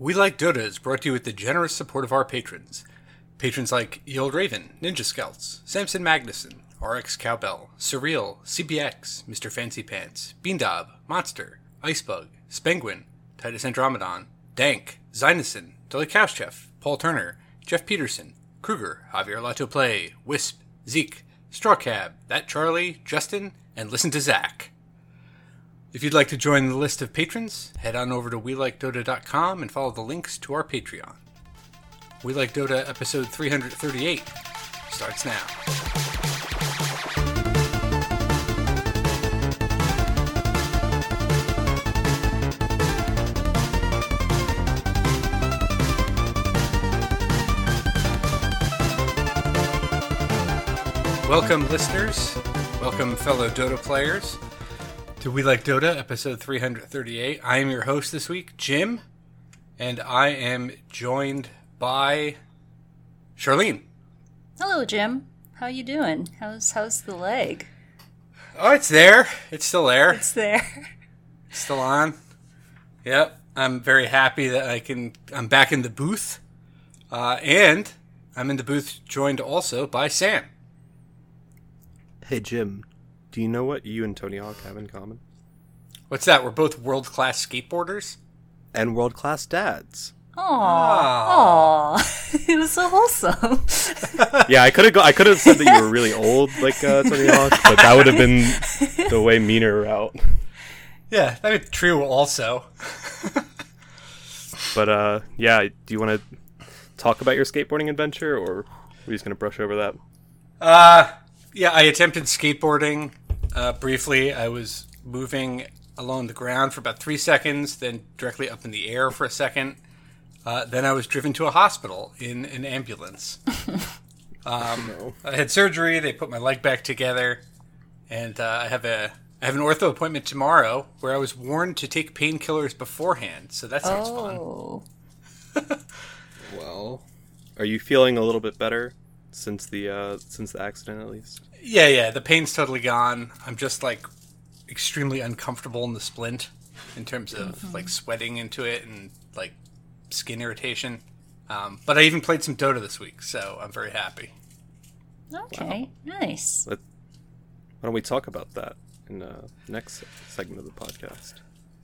We Like Dota is brought to you with the generous support of our patrons. Patrons like Yield Raven, Ninja Scouts, Samson Magnuson, RX Cowbell, Surreal, CBX, Mr. Fancy Pants, Beandob, Monster, Icebug, Spenguin, Titus Andromedon, Dank, Zynosin, Dolly Chef, Paul Turner, Jeff Peterson, Kruger, Javier Lato Play, Wisp, Zeke, Strawcab, That Charlie, Justin, and Listen to Zach. If you'd like to join the list of patrons, head on over to WeLikeDota.com and follow the links to our Patreon. We Like Dota episode 338 starts now. Welcome, listeners. Welcome, fellow Dota players, to We Like Dota, episode 338. I am your host this week, Jim, and I am joined by Charlene. Hello, Jim. How you doing? How's how's the leg? Oh, it's there. It's still there. It's there. It's still on. Yep. I'm very happy that I can. I'm back in the booth, uh, and I'm in the booth joined also by Sam. Hey Jim, do you know what you and Tony Hawk have in common? What's that? We're both world class skateboarders. And world class dads. Aww. Aww. it was so wholesome. yeah, I could have go- I could have said that you were really old like uh, Tony Hawk, but that would have been the way meaner route. Yeah, that'd be true also. but uh, yeah, do you want to talk about your skateboarding adventure, or are we just gonna brush over that? Uh, yeah, I attempted skateboarding uh, briefly. I was moving along the ground for about three seconds, then directly up in the air for a second. Uh, then I was driven to a hospital in an ambulance. Um, No. I had surgery. They put my leg back together, and uh, I have a I have an ortho appointment tomorrow where I was warned to take painkillers beforehand. So that sounds fun. oh. Well, are you feeling a little bit better since the uh, since the accident at least? Yeah, yeah. The pain's totally gone. I'm just like extremely uncomfortable in the splint in terms of like sweating into it and like skin irritation. Um, but I even played some Dota this week, so I'm very happy. Okay. Nice. Let, why don't we talk about that in the next segment of the podcast?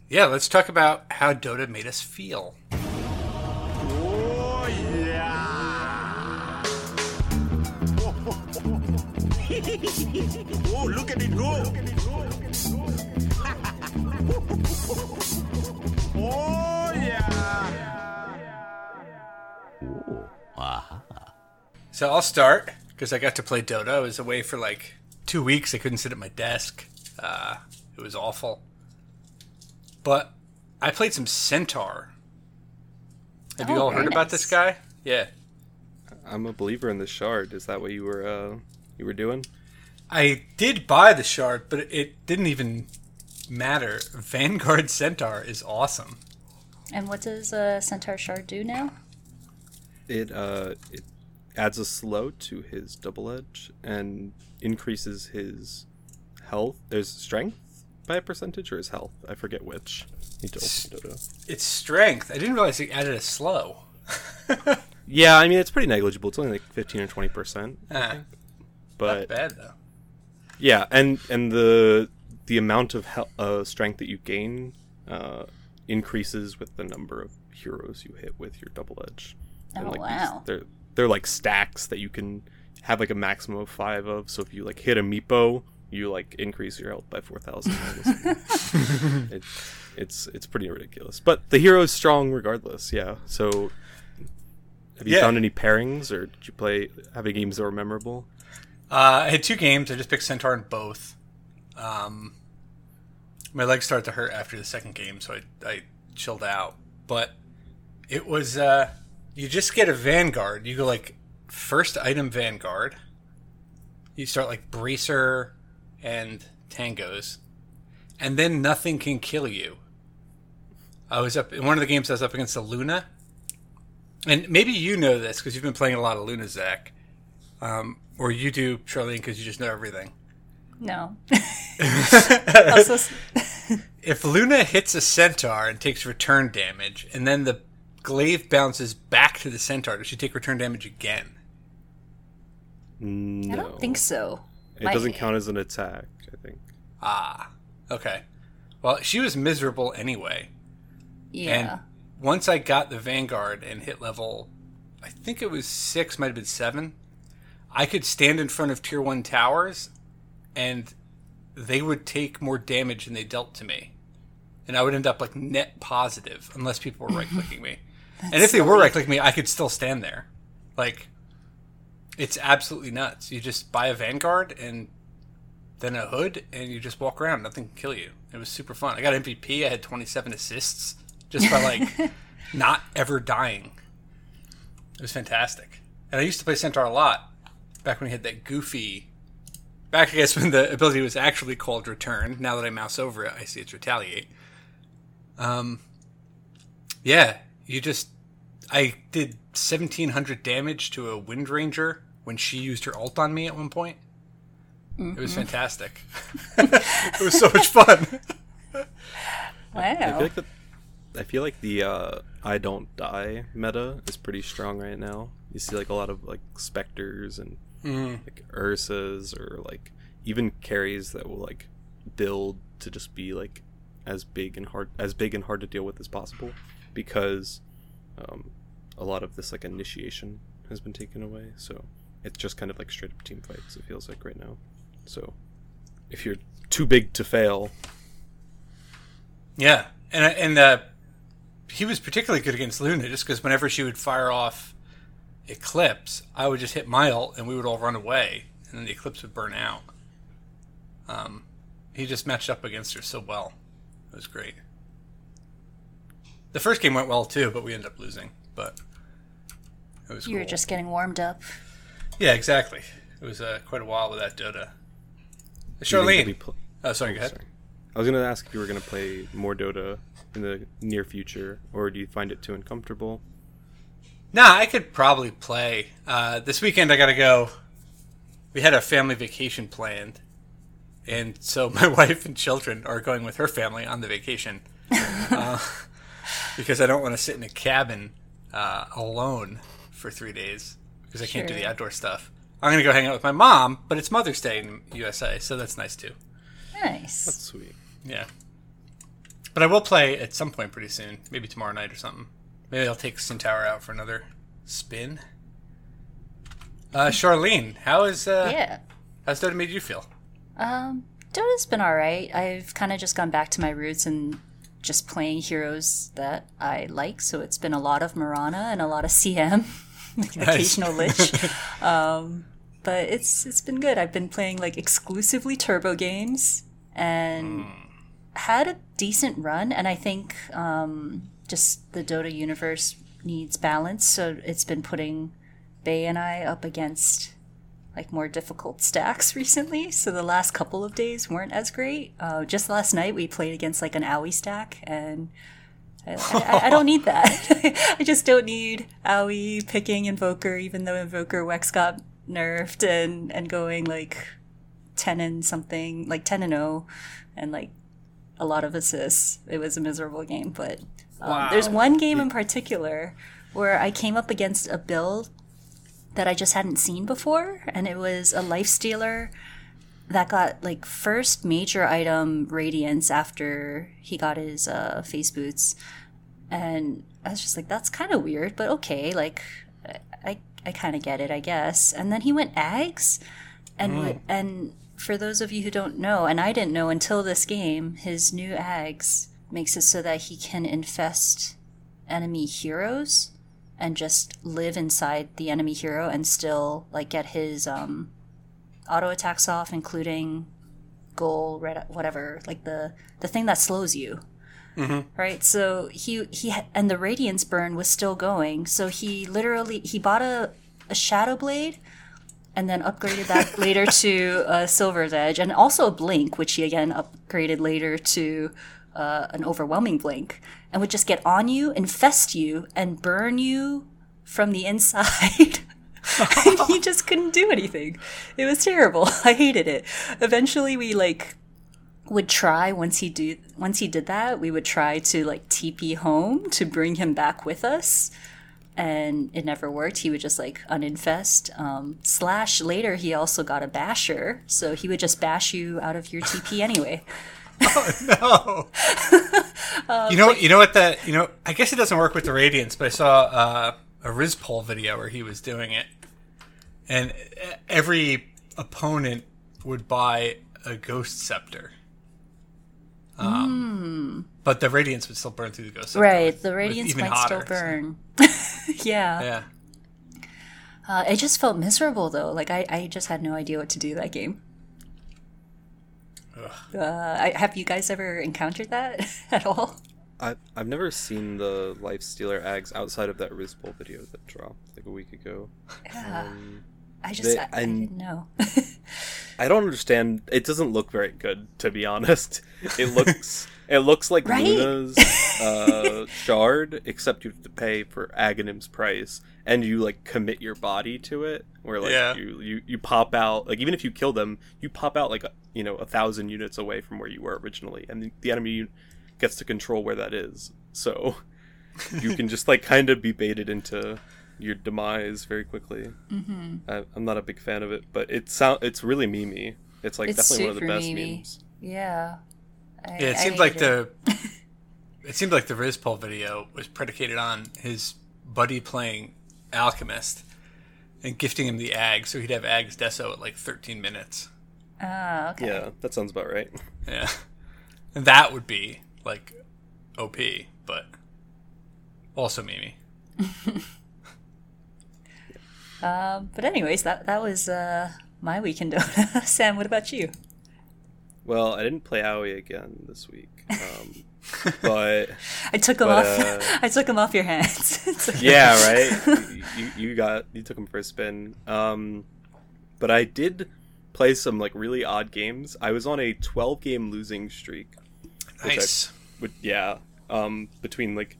Yeah, let's talk about how Dota made us feel. Oh, look at it go! oh yeah! So I'll start because I got to play Dota. I was away for like two weeks. I couldn't sit at my desk. Uh, it was awful. But I played some Centaur. Have you Oh, all very heard about this guy? Yeah. I'm a believer in the shard. Is that what you were uh, you were doing? I did buy the shard, but it didn't even matter. Vanguard Centaur is awesome. And what does uh, Centaur Shard do now? It uh, it adds a slow to his double edge and increases his health. There's strength by a percentage or his health. I forget which. Need to open Dota. It's strength. I didn't realize it added a slow. Yeah, I mean it's pretty negligible. It's only like fifteen or twenty percent. Ah, But not bad though. Yeah, and and the the amount of hel- uh, strength that you gain uh, increases with the number of heroes you hit with your double edge. Oh, like wow. they're they're like stacks that you can have like a maximum of five of. So if you like hit a meepo, you like increase your health by four thousand. it, it's it's pretty ridiculous, but the hero is strong regardless. Yeah. So have you Yeah. found any pairings, or did you play have any games that were memorable? Uh, I had two games. I just picked Centaur in both. Um, my legs started to hurt after the second game, so I, I chilled out. But it was uh, you just get a Vanguard. You go like first item Vanguard. You start like Bracer and Tangos, and then nothing can kill you. I was up in one of the games. I was up against a Luna, and maybe you know this because you've been playing a lot of Luna, Zach. Um, or you do, Charlene, because you just know everything. No. S- If Luna hits a centaur and takes return damage, and then the glaive bounces back to the centaur, does she take return damage again? No. I don't think so. It My- doesn't count as an attack, I think. Ah, okay. Well, she was miserable anyway. Yeah. And once I got the Vanguard and hit level, I think it was six, might have been seven, I could stand in front of tier one towers and they would take more damage than they dealt to me. And I would end up like net positive unless people were right clicking me. and if they were right clicking me, I could still stand there. Like, it's absolutely nuts. You just buy a Vanguard and then a hood and you just walk around. Nothing can kill you. It was super fun. I got MVP. I had 27 assists just by like not ever dying. It was fantastic. And I used to play Centaur a lot back when we had that goofy. Back, I guess, when the ability was actually called Return. Now that I mouse over it, I see it's Retaliate. Um, yeah, you just. I did 1700 damage to a Wind Ranger when she used her ult on me at one point. It was fantastic. it was so much fun. I wow. feel like the, I feel like the uh, I don't die meta is pretty strong right now. You see like a lot of like specters and like Ursas or like even carries that will like build to just be like as big and hard as big and hard to deal with as possible because um, a lot of this like initiation has been taken away. So it's just kind of like straight up team fights. It feels like right now. So if you're too big to fail, Yeah, and and uh, he was particularly good against Luna, just because whenever she would fire off Eclipse, I would just hit my ult and we would all run away, and then the Eclipse would burn out. Um, he just matched up against her so well. It was great. The first game went well too, but we ended up losing. But it was You were just getting warmed up. yeah, exactly. It was uh, quite a while with that Dota. do you think you'll be Charlene. pl- Oh, sorry. Go ahead. Sorry. I was gonna ask if you were gonna play more Dota in the near future, or do you find it too uncomfortable? Nah, I could probably play. Uh, this weekend I gotta go. We had a family vacation planned, and so my wife and children are going with her family on the vacation. uh, because I don't want to sit in a cabin uh, alone for three days because I can't do the outdoor stuff. I'm gonna go hang out with my mom, but it's Mother's Day in USA, so that's nice too. Nice. That's sweet. Yeah. But I will play at some point pretty soon. Maybe tomorrow night or something. Maybe I'll take Centaur out for another spin. Uh, Charlene, how is uh, yeah. how's Dota made you feel? Um, Dota's been alright. I've kind of just gone back to my roots and just playing heroes that I like. So it's been a lot of Mirana and a lot of CM, like occasional Lich. um, but it's it's been good. I've been playing like exclusively turbo games and had a decent run. And I think um, just the Dota universe needs balance. So it's been putting Bay and I up against like more difficult stacks recently. So the last couple of days weren't as great. Uh, just last night we played against like an Owie stack, and I, I, I don't need that. I just don't need Owie picking Invoker, even though Invoker Wex got nerfed and and going like ten and something, like ten and zero, and like a lot of assists. It was a miserable game, but um, there's one game in particular where I came up against a build that I just hadn't seen before, and it was a life stealer that got like first major item radiance after he got his uh, phase boots, and I was just like, that's kind of weird, but okay, like I I kind of get it, I guess. And then he went Ags, and w- and for those of you who don't know, and I didn't know until this game, his new Ags makes it so that he can infest enemy heroes and just live inside the enemy hero and still like get his um auto attacks off including goal red whatever like the the thing that slows you. Right? So he he and the radiance burn was still going. So he literally he bought a a shadow blade and then upgraded that later to uh, Silver's Edge, and also a Blink, which he again upgraded later to uh, an Overwhelming Blink, and would just get on you, infest you, and burn you from the inside. he just couldn't do anything. It was terrible. I hated it. Eventually, we like would try once he do once he did that, we would try to like TP home to bring him back with us. And it never worked. He would just like uninfest. Um, slash later, he also got a basher, so he would just bash you out of your TP anyway. No. you know, you know what that you know. I guess it doesn't work with the radiance, but I saw uh, a Rizpol video where he was doing it, and every opponent would buy a ghost scepter. Um, But the radiance would still burn through the ghost scepter. Right, the radiance might hotter, still so- burn. yeah. Yeah. Uh, it just felt miserable though. Like I, I just had no idea what to do that game. Uh, I, have you guys ever encountered that at all? I, I've never seen the Life Stealer Ags outside of that Rizpol video that dropped like a week ago. Yeah. Um, I just they- I, I didn't know. I don't understand. It doesn't look very good, to be honest. It looks it looks like Right? Luna's uh, shard, except you have to pay for Aghanim's price, and you like commit your body to it. Where like Yeah. you, you you pop out like even if you kill them, you pop out like you know a thousand units away from where you were originally, and the, the enemy gets to control where that is. So you can just like kind of be baited into your demise very quickly. Mm-hmm. I, I'm not a big fan of it, but it sound it's really memey. It's like It's definitely one of the super best memey. memes. yeah. I, Yeah, it I seemed like it. the it seemed like the Rizpol video was predicated on his buddy playing Alchemist and gifting him the Ag, so he'd have Ag's Deso at like 13 minutes. Ah, okay. Yeah, that sounds about right. Yeah, and that would be like OP, but also Mimi. Um, but anyways, that that was uh, my weekend. Dota. Sam, what about you? Well, I didn't play Aoi again this week, um, but I took him But, off. uh, I took him off your hands. Yeah, right. you you got you took him for a spin. Um, but I did play some like really odd games. I was on a 12 game losing streak. which I- Nice. Yeah, um, between like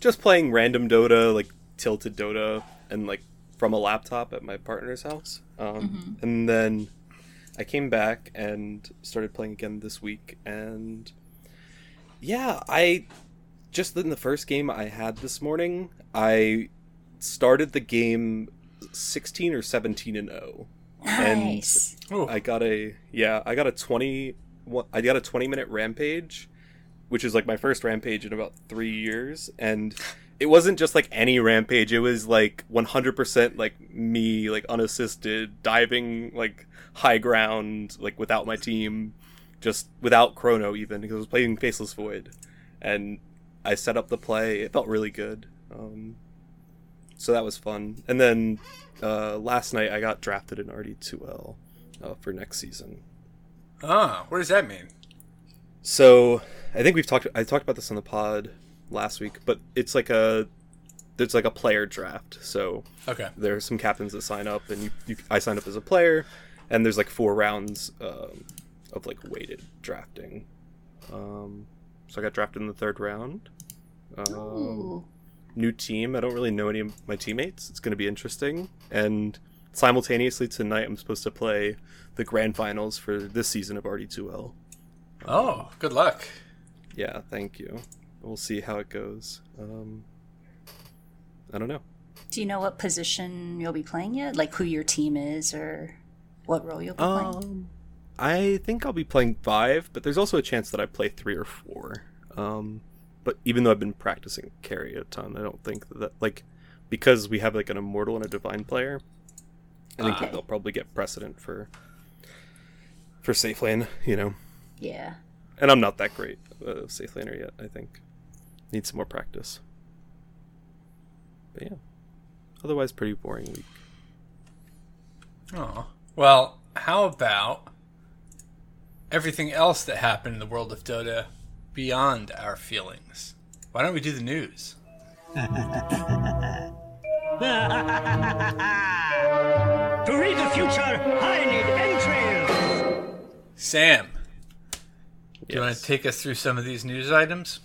just playing random Dota, like tilted Dota, and like from a laptop at my partner's house. Um, And then I came back and started playing again this week, and yeah, I just in the first game I had this morning, I started the game 16 or 17 and 0. Nice. Ooh, I got a yeah, I got a 20 I got a 20 minute rampage, which is like my first rampage in about 3 years and it wasn't just like any rampage, it was like 100% like me like unassisted diving like high ground like without my team, just without chrono even because I was playing Faceless Void and I set up the play. It felt really good. Um so that was fun. And then uh, last night I got drafted in RD2L uh, for next season. oh, what does that mean? So I think we've talked. I talked about this on the pod last week, but it's like a it's like a player draft. So Okay. there are some captains that sign up, and you, you I signed up as a player, and there's like four rounds um, of like weighted drafting. Um, so I got drafted in the third round. Um, new team. I don't really know any of my teammates. It's going to be interesting. And simultaneously tonight, I'm supposed to play the grand finals for this season of RD2L. Oh, good luck. Yeah, thank you. We'll see how it goes. Um, I don't know. Do you know what position you'll be playing yet? Like who your team is or what role you'll be playing? Um, I think I'll be playing five, but there's also a chance that I play three or four. Um, but even though I've been practicing carry a ton, I don't think that like because we have like an immortal and a divine player. I think that Ah. they'll probably get precedent for for safe lane, you know. Yeah. And I'm not that great of a safe laner yet. I think need some more practice. But yeah, otherwise pretty boring week. Oh. Well, how about everything else that happened in the world of Dota beyond our feelings? Why don't we do the news? To read the future, I need entrails. Sam, do you want to take us through some of these news items?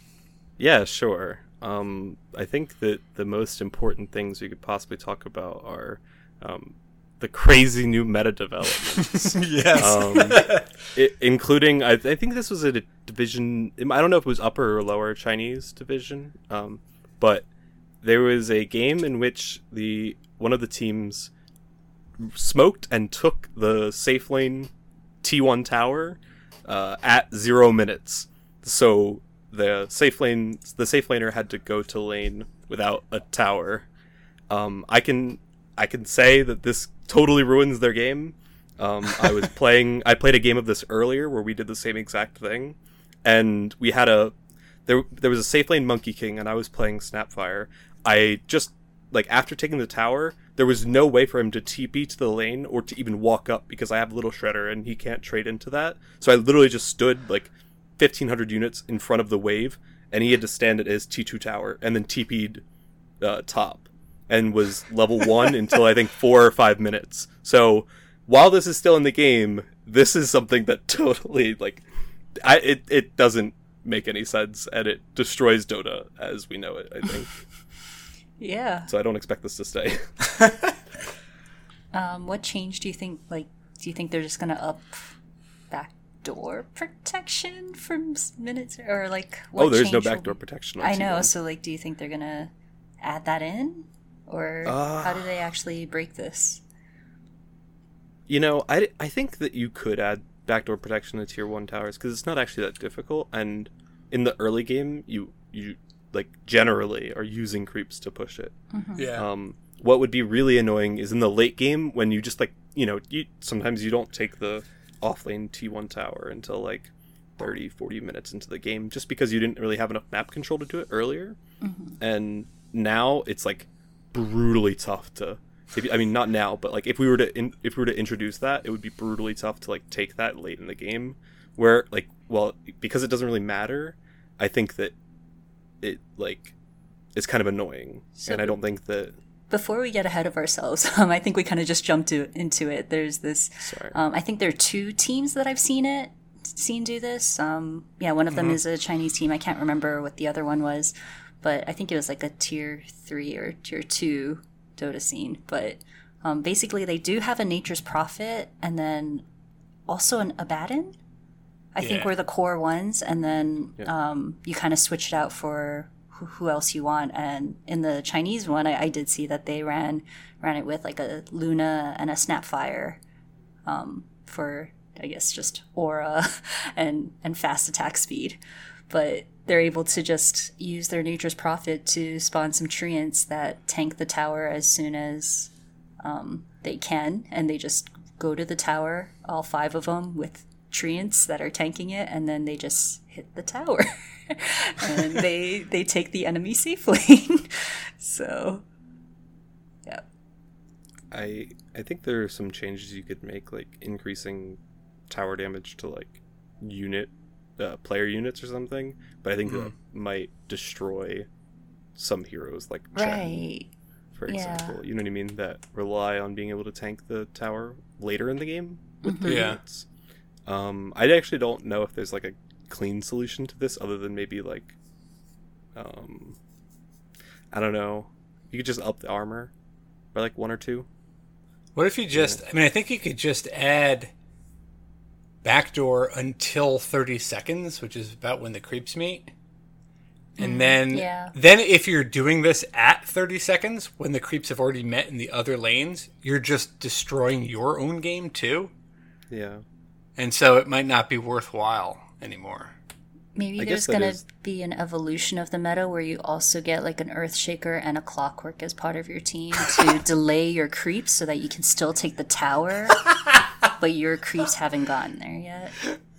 Yeah, sure. Um, I think that the most important things we could possibly talk about are um, the crazy new meta developments. yes. um, i including I, I think this was a division i don't know if it was upper or lower chinese division um, but there was a game in which the one of the teams smoked and took the safe lane t1 tower uh, at zero minutes so the safe lane the safe laner had to go to lane without a tower um, i can i can say that this totally ruins their game um, I was playing. I played a game of this earlier where we did the same exact thing, and we had a there. There was a safe lane Monkey King, and I was playing Snapfire. I just like after taking the tower, there was no way for him to TP to the lane or to even walk up because I have Little Shredder and he can't trade into that. So I literally just stood like fifteen hundred units in front of the wave, and he had to stand at his T two tower and then TP'd uh, top and was level one until I think four or five minutes. So while this is still in the game, this is something that totally like I it it doesn't make any sense and it destroys Dota as we know it, I think. Yeah. so I don't expect this to stay. Um, what change do you think? Like, do you think they're just gonna up backdoor protection from s- minutes or like? What oh, there's no change will- backdoor protection on I know. T1. So, like, do you think they're gonna add that in, or Uh, how do they actually break this? You know, I, I think that you could add backdoor protection to tier 1 towers because it's not actually that difficult and in the early game you you like generally are using creeps to push it. yeah. Um, what would be really annoying is in the late game when you just like you know you sometimes you don't take the off lane T1 tower until like 30 40 minutes into the game just because you didn't really have enough map control to do it earlier. Mm-hmm. And now it's like brutally tough to if, I mean not now but like if we were to in, if we were to introduce that it would be brutally tough to like take that late in the game. Where like well because it doesn't really matter I think that it like it's kind of annoying. So and I don't think that Before we get ahead of ourselves, um, I think we kind of just jumped to, into it. There's this. Um, I think there are two teams that I've seen it seen do this. Um, yeah, one of them is a Chinese team. I can't remember what the other one was, but I think it was like a tier three or tier two Dota scene. But um, basically, they do have a Nature's Prophet and then also an Abaddon. I think Yeah. were the core ones, and then Yeah. um, you kind of switch it out for who, else you want. And in the Chinese one, I, I did see that they ran ran it with like a Luna and a Snapfire um, for I guess just aura and and fast attack speed, but they're able to just use their Nature's Prophet to spawn some treants that tank the tower as soon as um, they can, and they just go to the tower, all five of them with treants that are tanking it, and then they just hit the tower, and they they take the enemy safely. so, yeah. I I think there are some changes you could make, like increasing tower damage to like unit uh, player units or something. But I think that might destroy some heroes, like Chen, Right. for yeah. example. You know what I mean? That rely on being able to tank the tower later in the game with their Yeah. units. Um, I actually don't know if there's like a clean solution to this, other than maybe like, um, I don't know. You could just up the armor by like one or two. What if you just? I mean, I think you could just add backdoor until thirty seconds, which is about when the creeps meet, and then yeah. then if you're doing this at thirty seconds when the creeps have already met in the other lanes, you're just destroying your own game too, Yeah. And so it might not be worthwhile anymore. Maybe I there's gonna be an evolution of the meta where you also get like an Earthshaker and a Clockwork as part of your team to delay your creeps so that you can still take the tower, but your creeps haven't gotten there yet.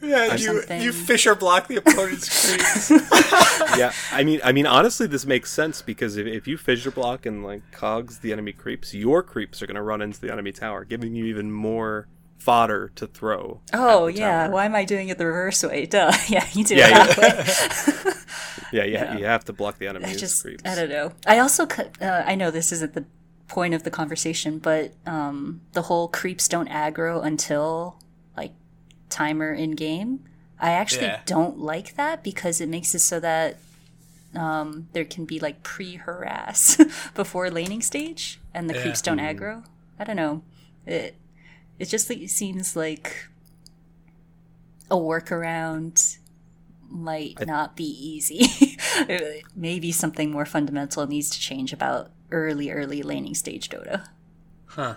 Yeah, you- something. you fissure block the opponent's creeps. yeah, I mean, I mean, honestly, this makes sense because if, if you fissure block and like cogs the enemy creeps, your creeps are going to run into the enemy tower, giving you even more fodder to throw. Oh yeah, tower. why am I doing it the reverse way? Duh. Yeah, you do Yeah, it yeah. that way. Yeah, yeah, you have to block the enemy's I just creeps. I don't know. I also uh, I know this isn't the point of the conversation, but um, the whole creeps don't aggro until like timer in game. I actually Yeah. don't like that because it makes it so that um, there can be like pre harass before laning stage, and the Yeah. creeps don't aggro. I don't know. It it just like, seems like a workaround might not be easy. Maybe something more fundamental needs to change about early, early laning stage Dota. Huh.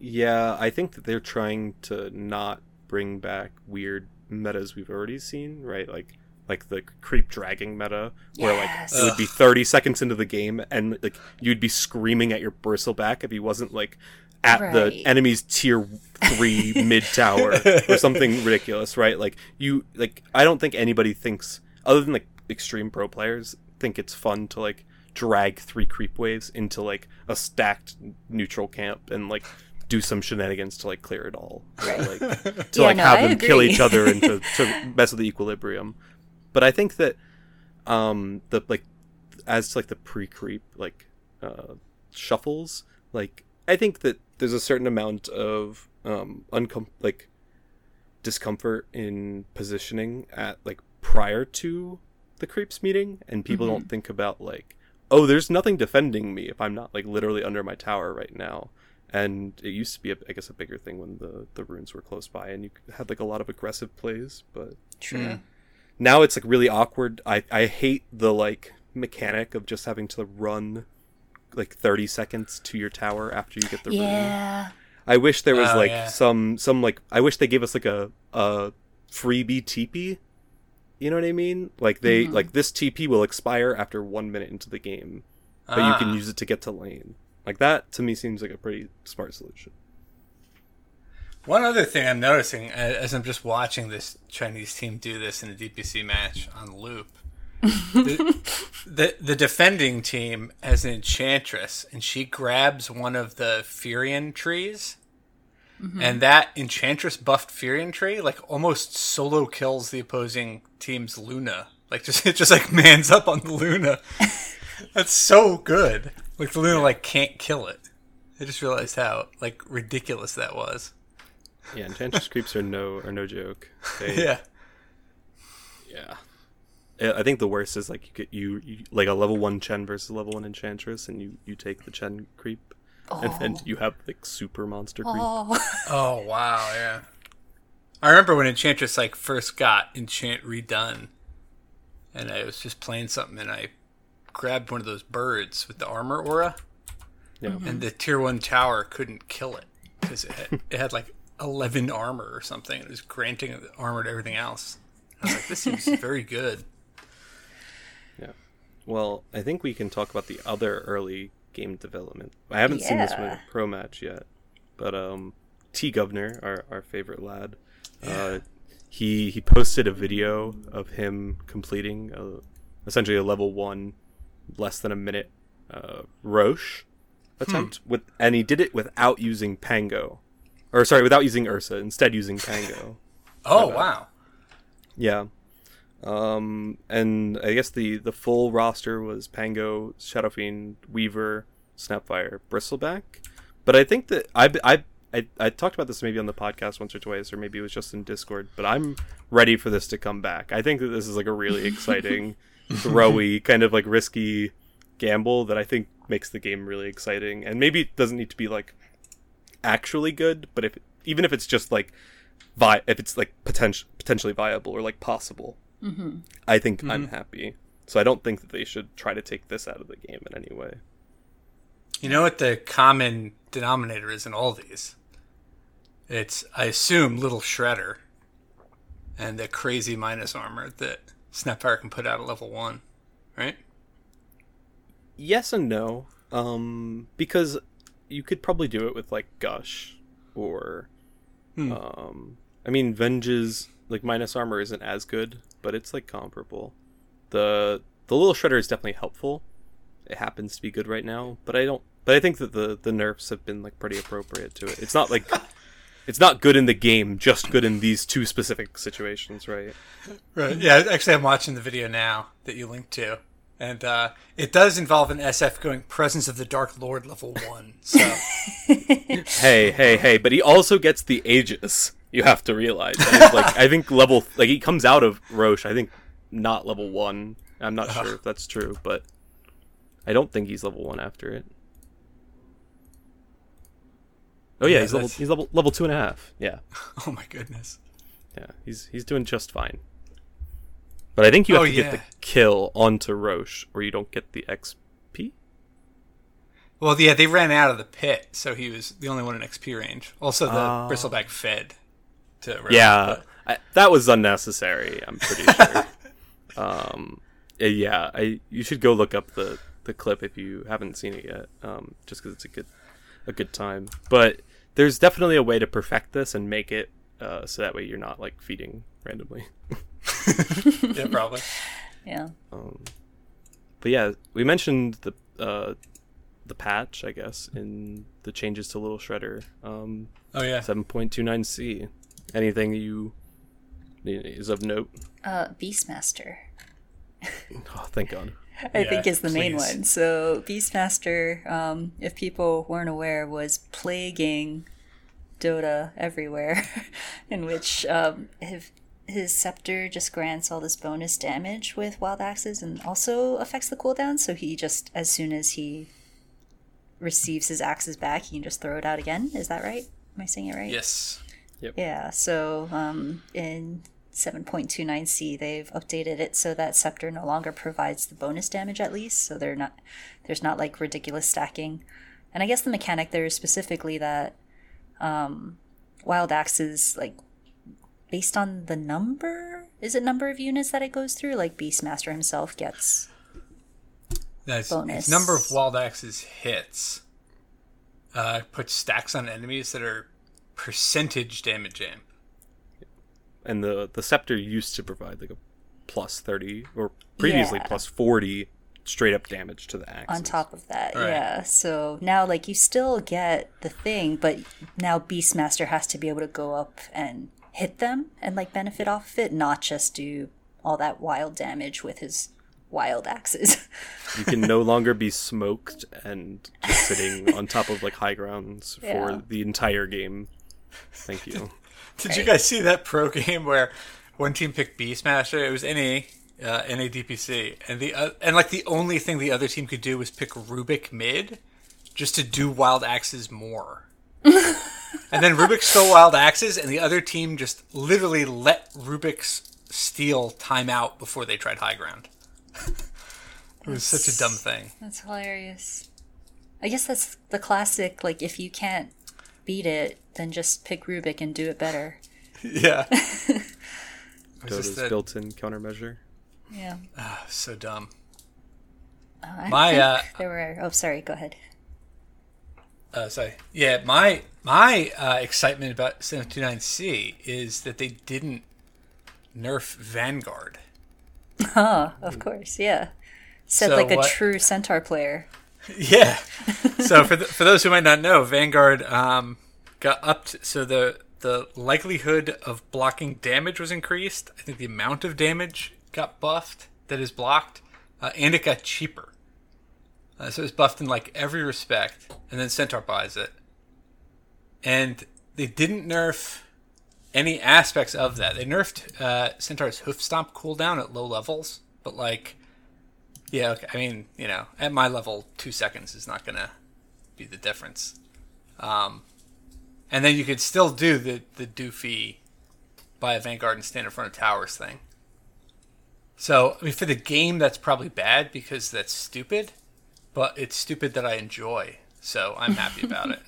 Yeah, I think that they're trying to not bring back weird metas we've already seen, right? Like like the creep dragging meta, where like Yes. it would be thirty seconds into the game and like you'd be screaming at your bristleback if he wasn't like at the enemy's tier three mid tower or something ridiculous, right? Like you like I don't think anybody thinks other than like extreme pro players think it's fun to like drag three creep waves into like a stacked neutral camp and like do some shenanigans to like clear it all. Right? Like to Yeah, like no, have I them kill each other and to, to mess with the equilibrium. But I think that um the like as to like the pre creep like uh shuffles, like I think that there's a certain amount of um uncom like discomfort in positioning at like prior to the creeps meeting and people don't think about like oh there's nothing defending me if i'm not like literally under my tower right now. And it used to be a, i guess a bigger thing when the the runes were close by and you had like a lot of aggressive plays but True. now it's like really awkward. I i hate the like mechanic of just having to run like 30 seconds to your tower after you get the rune Yeah. I wish there was Oh, like yeah. some some like I wish they gave us like a a freebie TP. You know what I mean? Like they Mm-hmm. like this TP will expire after one minute into the game, but you can Ah. use it to get to lane. Like that to me seems like a pretty smart solution. One other thing I'm noticing as I'm just watching this Chinese team do this in a DPC match on loop, the, the the defending team has an enchantress, and she grabs one of the Furion trees, mm-hmm. and that enchantress buffed Furion tree like almost solo kills the opposing team's Luna. Like just it just like mans up on the Luna. That's so good. Like the Luna like can't kill it. I just realized how like ridiculous that was. Yeah, enchantress creeps are no are no joke. They, Yeah. yeah. I I think the worst is like you get you, you like a level one Chen versus level one enchantress, and you you take the Chen creep, and then oh. you have like super monster creep. Oh. Oh wow, yeah. I remember when Enchantress like first got Enchant redone, and I was just playing something, and I grabbed one of those birds with the armor aura, Yeah. Mm-hmm. and the tier one tower couldn't kill it because it had, it had like eleven armor or something. It was granting armor to everything else. I was like, this seems very good. Yeah. Well, I think we can talk about the other early game development. I haven't seen this one a pro match yet, but um, T Governor, our, our favorite lad, uh, he he posted a video of him completing a, essentially a level one, less than a minute, uh, Rosh attempt with, and he did it without using Pango, or sorry, without using Ursa, instead using Pango. Oh wow, Yeah. Um, and I guess the the full roster was Pango, Shadowfiend, Weaver, Snapfire, Bristleback. But I think that I I I, I talked about this maybe on the podcast once or twice, or maybe it was just in Discord. But I'm ready for this to come back. I think that this is like a really exciting, throwy kind of like risky gamble that I think makes the game really exciting. And maybe it doesn't need to be like actually good, but if even if it's just like vi- if it's like potential potentially viable or like possible, I think I'm happy. So I don't think that they should try to take this out of the game in any way. you know what the common denominator is in all these? It's I assume little shredder, and the crazy minus armor that Snapfire can put out at level one, right? Yes and no, um, because you could probably do it with like Gush or, um, I mean Venge's like minus armor isn't as good, but it's like comparable. The the little shredder is definitely helpful. It happens to be good right now, but I don't. But I think that the the nerfs have been like pretty appropriate to it. It's not like it's not good in the game, just good in these two specific situations, right? Right. Yeah, actually, I'm watching the video now that you linked to, and uh, it does involve an SF going Presence of the Dark Lord level one. So hey, hey, hey! But he also gets the Aegis. You have to realize. And it's like I think level like he comes out of Rosh. I think not level one. I'm not sure if that's true, but I don't think he's level one after it. Oh yeah, Yeah, he's level that's- he's level level two and a half. Yeah, Oh my goodness. yeah, he's he's doing just fine. But I think you have Oh, to get the kill onto Rosh, or you don't get the XP. Well, yeah, they ran out of the pit, so he was the only one in XP range. Also, the Oh. bristleback fed to Rosh, Yeah, I, that was unnecessary. I'm pretty sure. um, uh, yeah, I you should go look up the the clip if you haven't seen it yet. Um, just because it's a good a good time. But there's definitely a way to perfect this and make it uh, so that way you're not like feeding randomly. yeah, probably. Yeah. But yeah, we mentioned the uh, the patch, I guess, in the changes to Little Shredder. Um, Oh yeah. 7.29c. Anything you is of note? Uh, Beastmaster. Oh, thank God. I Yeah, think is the main one. So Beastmaster, um, if people weren't aware, was plaguing Dota everywhere, in which um, his, his scepter just grants all this bonus damage with wild axes and also affects the cooldown. So he just, as soon as he receives his axes back, he can just throw it out again. Is that right? Am I saying it right? Yes. Yeah, so um, in 7.29c, they've updated it so that Scepter no longer provides the bonus damage at least, so they're not there's not like ridiculous stacking. And I guess the mechanic there is specifically that um, Wild Axe is like based on the number. Is it number of units that it goes through? Like Beastmaster himself gets. That's Bonus. number of wild axes hits. Uh, puts stacks on enemies that are percentage damage jam. And the the scepter used to provide like a plus 30 or previously Yeah. plus 40 straight up damage to the axe. on top of that Right. yeah so now like you still get the thing but now beastmaster has to be able to go up and hit them and like benefit off of it not just do all that wild damage with his wild axes You can no longer be smoked and just sitting on top of like high grounds for the entire game. Thank you. Did you guys see that pro game where one team picked Beastmaster? It was NA, uh, NADPC, and the uh, and like the only thing the other team could do was pick Rubik mid, just to do wild axes more. and then Rubik stole wild axes, and the other team just literally let Rubik's steal time out before they tried high ground. it was such a dumb thing. that's hilarious i guess that's the classic like if you can't beat it then just pick rubik and do it better Yeah. it was Dota's that- built-in countermeasure. yeah so dumb. I My, think uh, there were oh sorry go ahead Uh, sorry. Yeah, my my uh, excitement about 729C is that they didn't nerf Vanguard. oh of course yeah said So like a what- true centaur player Yeah. so for the, for those who might not know, Vanguard um, got upped. So the the likelihood of blocking damage was increased. I think the amount of damage got buffed that is blocked, uh, and it got cheaper. Uh, so it's buffed in like every respect, and then Centaur buys it. And they didn't nerf any aspects of that. They nerfed uh, Centaur's hoof stomp cooldown at low levels, but like yeah, okay. I mean, you know, at my level, two seconds is not gonna be the difference. Um, and then you could still do the the doofy buy a Vanguard and stand in front of towers thing. So, I mean, for the game, that's probably bad because that's stupid, but it's stupid that I enjoy. So I'm happy about it.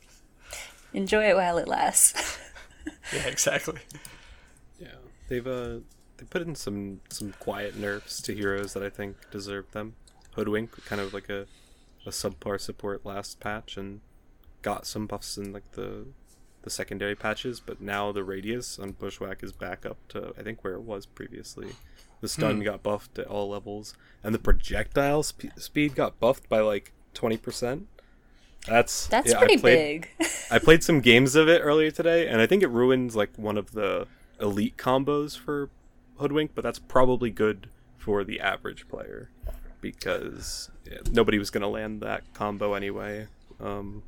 enjoy it while it lasts Yeah, exactly. Yeah, they've uh they put in some some quiet nerfs to heroes that I think deserve them. Hoodwink, kind of like a a subpar support last patch, and got some buffs in like the the secondary patches, but now the radius on Bushwhack is back up to I think where it was previously. The stun hmm. got buffed at all levels, and the projectile sp- speed got buffed by like twenty percent. That's that's yeah, I pretty played- big I played some games of it earlier today, and I think it ruins like one of the elite combos for Hoodwink, but that's probably good for the average player because nobody was going to land that combo anyway. Um,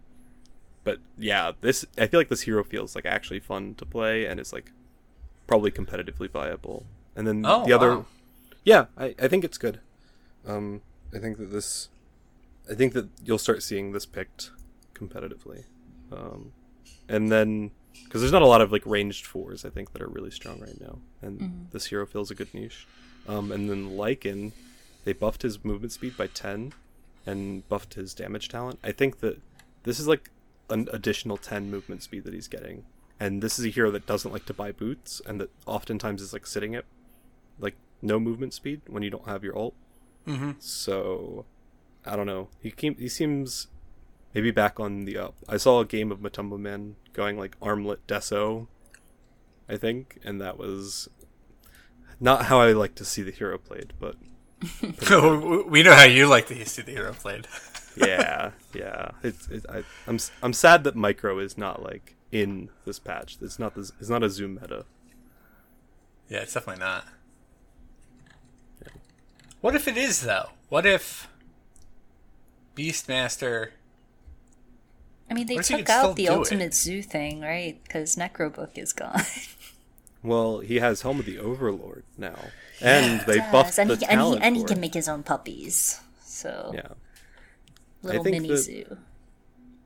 but yeah, this I feel like this hero feels like actually fun to play, and it's like probably competitively viable. And then Oh, the other, wow. yeah, I, I think it's good. Um, I think that this, I think that you'll start seeing this picked competitively. Um, and then because there's not a lot of like ranged fours, I think that are really strong right now, and this hero fills a good niche. Um, and then Lycan, they buffed his movement speed by ten, and buffed his damage talent. I think that this is like an additional ten movement speed that he's getting, and this is a hero that doesn't like to buy boots, and that oftentimes is like sitting at like no movement speed when you don't have your ult. Mm-hmm. So I don't know. He came, he seems maybe back on the up. I saw a game of Matumbaman going like armlet deso, I think, and that was not how I like to see the hero played, but we know how you like to see the hero played. yeah, yeah. It's it, I, I'm s- I'm sad that micro is not like in this patch. It's not this. It's not a zoom meta. Yeah, it's definitely not. What if it is though? What if Beastmaster? I mean, they took out the do it? ultimate zoo thing, right? Because Necrobook is gone. Well, he has Helm of the Overlord now, and they buffed and the he, and he, and he can make his own puppies. So Yeah. little think mini that- zoo.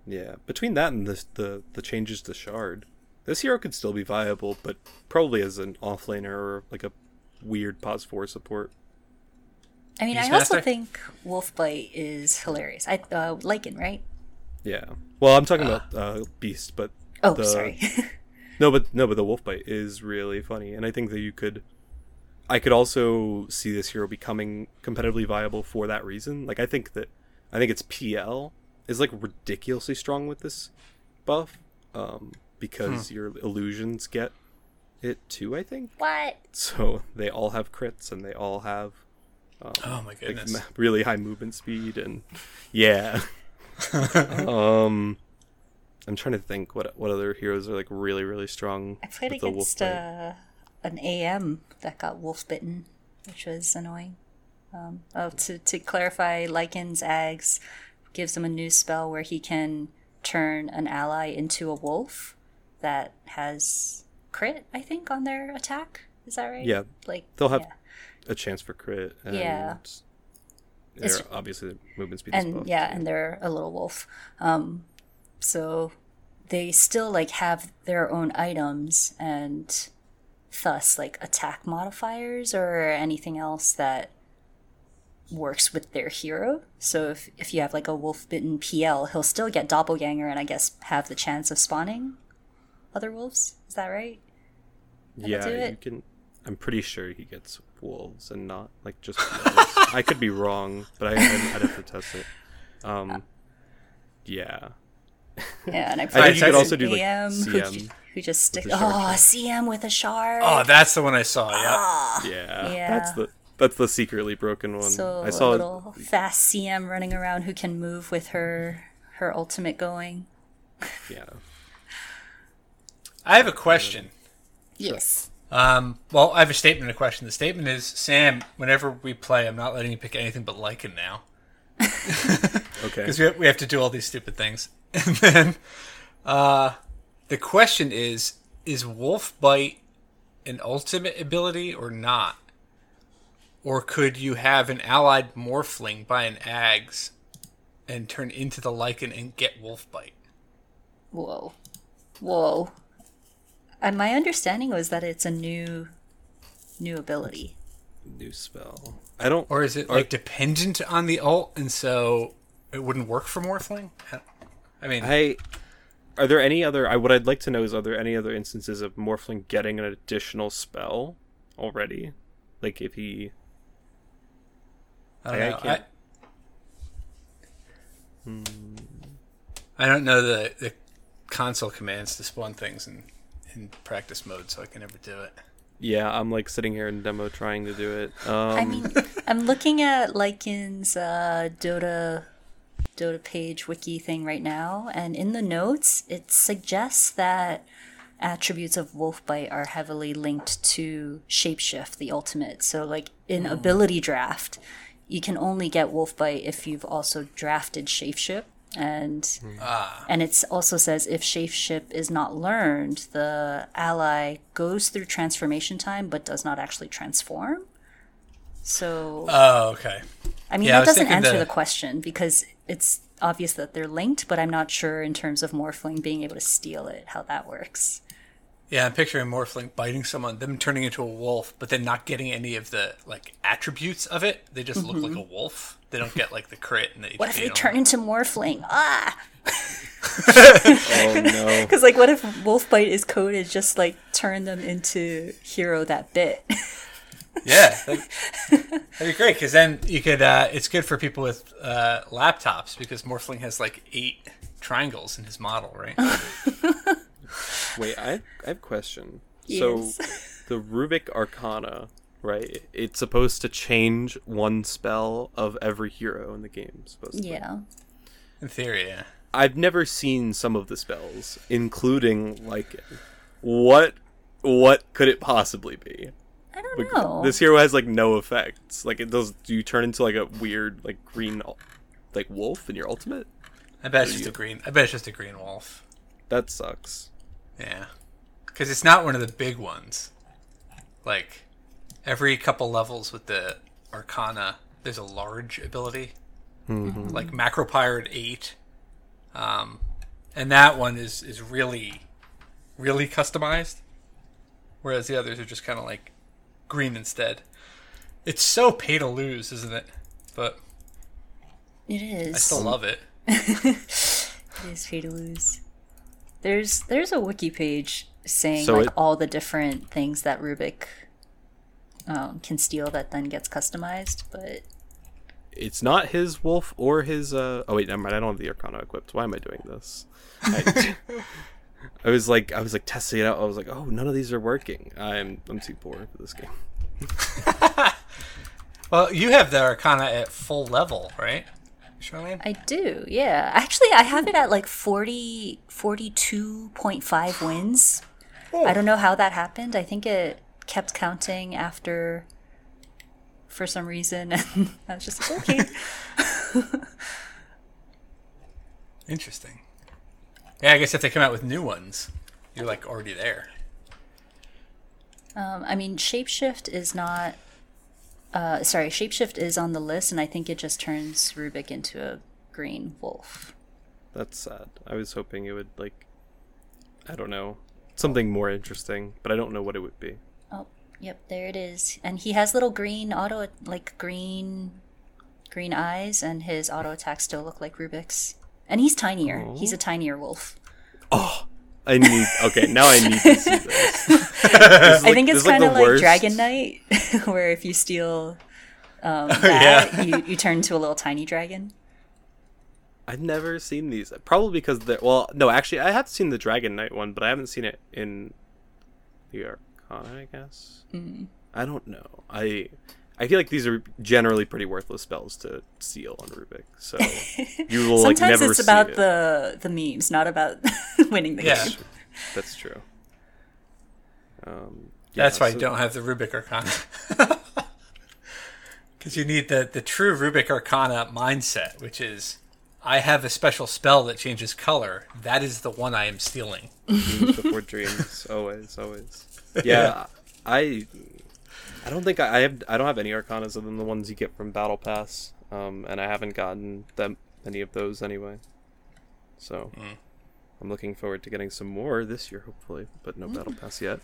Yeah, between that and the the the changes to Shard, this hero could still be viable, but probably as an offlaner or like a weird pos four support. I mean, I also think Wolfbite is hilarious. I uh, Lycan, right? Yeah. Well, I'm talking about uh, Beast, but Oh, the, sorry. No, but no, but the wolf bite is really funny, and I think that you could. I could also see this hero becoming competitively viable for that reason. Like I think that I think its PL is like ridiculously strong with this buff, um, because your illusions get it too. I think what? so. They all have crits, and they all have Oh my like goodness! ma- really high movement speed, and yeah. um, I'm trying to think what what other heroes are like really really strong. I played against uh, an AM that got wolf bitten, which was annoying. Um, oh, to to clarify, Lycan's Ags gives him a new spell where he can turn an ally into a wolf that has crit. I think on their attack. Is that right? Yeah, Like they'll have yeah. a chance for crit. And Yeah. They're obviously the movement speed is and buffed, yeah, and they're a little wolf. Um, so they still like have their own items and thus like attack modifiers or anything else that works with their hero. So if if you have like a wolf bitten PL, he'll still get doppelganger and I guess have the chance of spawning other wolves. Is that right? yeah, you can. I'm pretty sure he gets wolves and not like just. I could be wrong, but I, I'd, I'd have to test it. Um, yeah, Yeah, and I I think you could also do like AM who, CM. who just stick. Oh, shard. CM with a shard. oh, that's the one I saw. Yeah. Ah. Yeah, Yeah. that's the that's the secretly broken one. So I saw a it- little fast CM running around who can move with her her ultimate going. Yeah, I have a question. Yes. Um, well, I have a statement and a question. The statement is, Sam, whenever we play, I'm not letting you pick anything but Lycan now. okay. Because we, have- we have to do all these stupid things. And then, uh, the question is, is Wolf Bite an ultimate ability or not? Or could you have an allied Morphling by an Ags and turn into the Lycan and get Wolf Bite? Whoa. Whoa. And my understanding was that it's a new new ability. New spell. I don't. Or is it like dependent on the ult and so it wouldn't work for Morphling? I mean, I are there any other? I what I'd like to know is are there any other instances of Morphling getting an additional spell already? Like if he I don't I- I know. I, can't- I don't know the, the console commands to spawn things in, in practice mode, so I can never do it. Yeah, I'm like sitting here in demo trying to do it. Um, I mean, I'm looking at Lycan's uh, Dota Dota page wiki thing right now, and in the notes it suggests that attributes of Wolfbite are heavily linked to Shapeshift, the ultimate. So, like in ability draft, you can only get Wolfbite if you've also drafted Shapeshift. And hmm. and it also says if Shapeshift is not learned, the ally goes through transformation time but does not actually transform. So Oh, okay. I mean Yeah, that was doesn't answer the- the question because it's obvious that they're linked, but I'm not sure in terms of Morphling being able to steal it how that works. Yeah, I'm picturing Morphling biting someone, them turning into a wolf, but then not getting any of the like attributes of it. They just look like a wolf. They don't get like the crit and the Mm-hmm. What if they and all turn into Morphling? Ah! Oh no. Because like, what if Wolf Bite is coded just like turn them into hero that bit? Yeah, that'd, that'd be great because then you could. Uh, it's good for people with uh, laptops because Morphling has like eight triangles in his model, right? Wait, I, I have a question. Yes. So, the Rubik Arcana, right? It's supposed to change one spell of every hero in the game. Supposedly. yeah. In theory, yeah. I've never seen some of the spells, including like what what could it possibly be? I don't Like, know. This hero has like no effects. Like it does. Do you turn into like a weird like green like wolf in your ultimate? I bet it's just a green. I bet it's just a green wolf. That sucks. Yeah, because it's not one of the big ones. Like every couple levels with the Arcana, there's a large ability, like Macropyre Eight, um, and that one is is really, really customized. Whereas the others are just kind of like green instead. It's so pay to lose, isn't it? But it is. I still love it. It is pay to lose. There's there's a wiki page saying So like it- all the different things that Rubik um, can steal that then gets customized, but It's not his wolf or his. uh Oh wait, never mind. I don't have the Arcana equipped. Why am I doing this? I, I was like, I was like testing it out. I was like, oh, none of these are working. I'm I'm too poor for this game. Well, you have the Arcana at full level, right, Charlene? I do. Yeah, actually, I have it at like 40, 42.5 wins. I don't know how that happened. I think it kept counting after for some reason, and I was just like, okay. Interesting. Yeah, I guess if they come out with new ones, you're like already there. Um, I mean, shapeshift is not. Uh, sorry, shapeshift is on the list, and I think it just turns Rubik into a green wolf. That's sad. I was hoping it would like, I don't know, something more interesting, but I don't know what it would be. Oh, yep, there it is. And he has little green auto, like green, green eyes, and his auto attacks still look like Rubik's. And he's tinier. He's a tinier wolf. I need. Okay, now I need to see this. I think it's kind of like Dragon Knight, where if you steal um, that, you, you turn into a little tiny dragon. I've never seen these. Probably because they're well. No, actually, I have seen the Dragon Knight one, but I haven't seen it in the Arcana. I guess. Mm-hmm. I don't know. I I feel like these are generally pretty worthless spells to steal on Rubik. So you will like Sometimes never it's see about it. the the memes, not about winning the Yeah. game. That's true. Um, That's why so- you don't have the Rubik Arcana. Because you need the, the true Rubik Arcana mindset, which is I have a special spell that changes color. That is the one I am stealing. dreams before dreams always always yeah i i don't think I, I have i don't have any arcanas other than the ones you get from battle pass um and i haven't gotten that many of those anyway so i'm looking forward to getting some more this year hopefully but no battle pass yet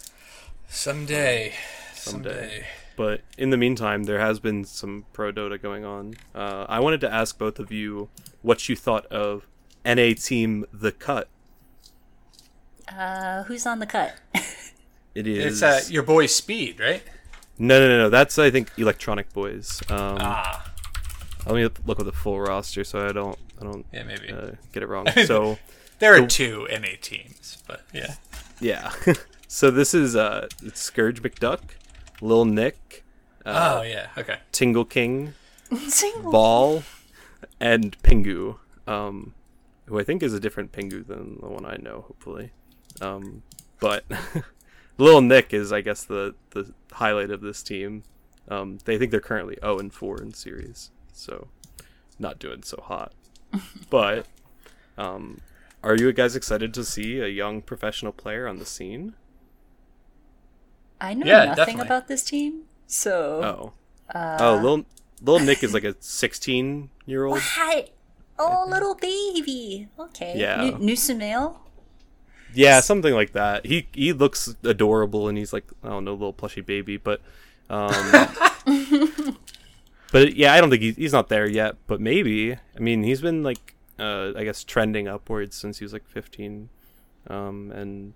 Someday. Someday. Someday. but in the meantime there has been some pro dota going on uh, i wanted to ask both of you what you thought of na team the cut Uh, who's on the cut? it is It's uh, your boy Speed, right? No no no no that's i think electronic boys um Ah, Let me look at the full roster so I don't I don't Yeah, maybe. uh, get it wrong. So there are two NA teams, but yeah. yeah, so this is uh it's Scourge McDuck, Lil Nick, Uh, oh, yeah. Okay. Tingle King, Single. Ball, and Pingu, um, who I think is a different Pingu than the one I know. Hopefully, um, but Lil Nick is I guess the the highlight of this team. Um, they think they're currently zero and four in series, so not doing so hot. but um, are you guys excited to see a young professional player on the scene? I know Yeah, nothing definitely. about this team, so Oh, oh, Lil Lil Nick is like a sixteen year old. Hi. Oh, little baby. Okay. Yeah. New, new Sumail? Yeah, something like that. He he looks adorable, and he's like I don't know, little plushy baby, but um, but yeah, I don't think he's he's not there yet. But maybe. I mean, he's been like uh, I guess trending upwards since he was like 15, um, and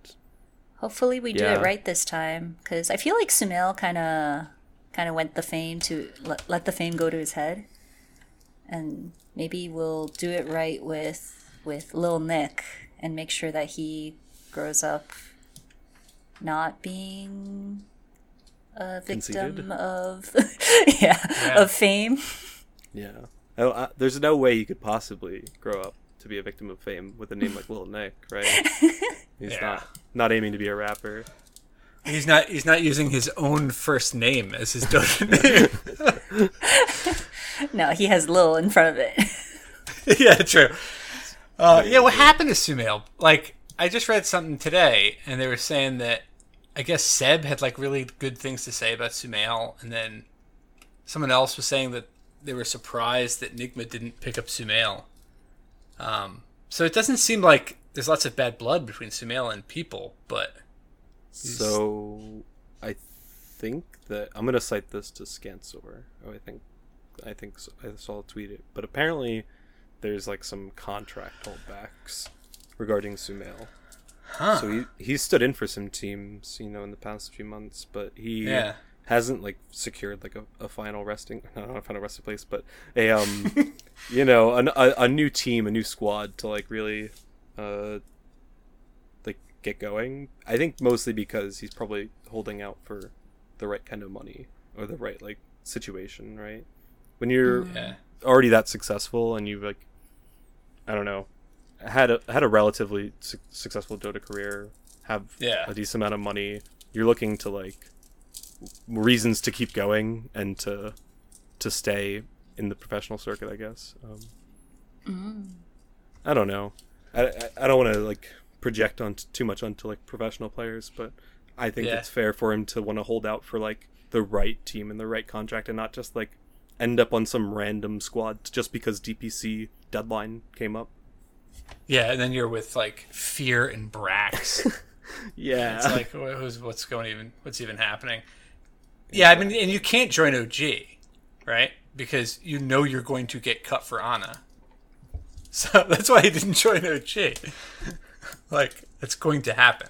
Hopefully we do it right this time, because I feel like Sumail kind of kind of went the fame to let, let the fame go to his head, and maybe we'll do it right with with Lil Nick and make sure that he grows up not being a victim Conceited? of yeah, of fame. yeah, I, I, there's no way you could possibly grow up to be a victim of fame with a name like Lil Nick, right? He's Yeah. not not aiming to be a rapper. He's not. He's not using his own first name as his Dota name. No, he has Lil in front of it. yeah, true. Uh, yeah, what happened to Sumail? Like, I just read something today, and they were saying that I guess Seb had like really good things to say about Sumail, and then someone else was saying that they were surprised that Nigma didn't pick up Sumail. Um, so it doesn't seem like there's lots of bad blood between Sumail and people, but So I think that I'm gonna cite this to Scansor. Oh, I think I think so. I saw tweet it, but apparently there's like some contract holdbacks regarding Sumail. huh? So he he stood in for some teams, you know, in the past few months, but he Yeah. hasn't like secured like a, a final resting not a final resting place, but a um you know an, a a new team, a new squad to like really uh like get going. I think mostly because he's probably holding out for the right kind of money or the right like situation, right? When you're yeah. already that successful and you've like I don't know had a had a relatively su- successful Dota career, have Yeah. a decent amount of money, you're looking to like reasons to keep going and to to stay in the professional circuit, I guess. Um, I don't know. I, I, I don't want to like project on too much onto like professional players, but I think Yeah. it's fair for him to want to hold out for like the right team and the right contract and not just like end up on some random squad just because DPC deadline came up. Yeah, and then you're with like Fear and Brax. Yeah. It's like who's what's going even what's even happening? Yeah, I mean, and you can't join OG, right? Because you know you're going to get cut for Ana. So that's why he didn't join OG. like it's going to happen.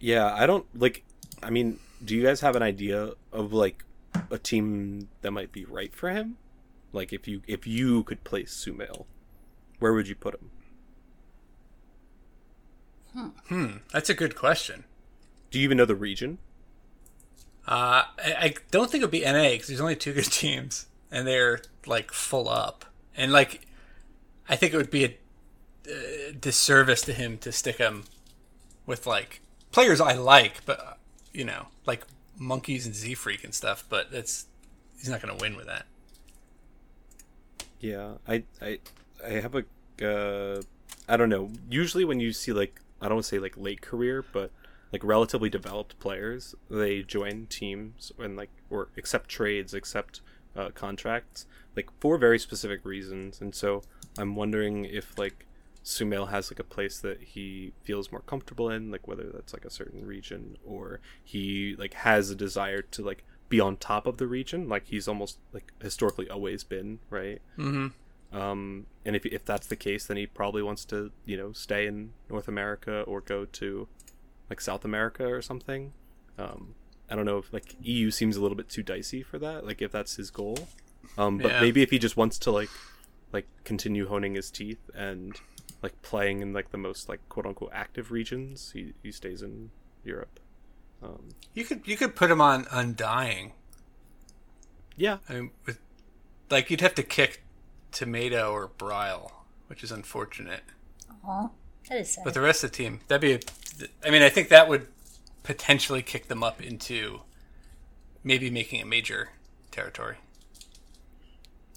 Yeah, I don't like. I mean, do you guys have an idea of like a team that might be right for him? Like, if you if you could play Sumail, where would you put him? Hmm. That's a good question. Do you even know the region? Uh, I, I don't think it would be NA because there's only two good teams and they're like full up. And like, I think it would be a uh, disservice to him to stick him with like players I like, but you know, like monkeys and Zfreek and stuff. But that's he's not going to win with that. Yeah, I I I have a uh, I don't know. Usually when you see like I don't say like late career, but like relatively developed players, they join teams and like or accept trades, accept uh, contracts, like for very specific reasons. And so I'm wondering if like Sumail has like a place that he feels more comfortable in, like whether that's like a certain region or he like has a desire to like be on top of the region, like he's almost like historically always been, right? Um, and if if that's the case, then he probably wants to you know stay in North America or go to like South America or something. Um, I don't know if like EU seems a little bit too dicey for that. Like if that's his goal, um, but Yeah. maybe if he just wants to like like continue honing his teeth and like playing in like the most like quote unquote active regions, he he stays in Europe. Um, You could you could put him on Undying. yeah, I mean, with, like you'd have to kick Tomato or Brile, which is unfortunate. Aw, that is sad. But the rest of the team, that'd be. A, I mean, I think that would potentially kick them up into maybe making a major territory.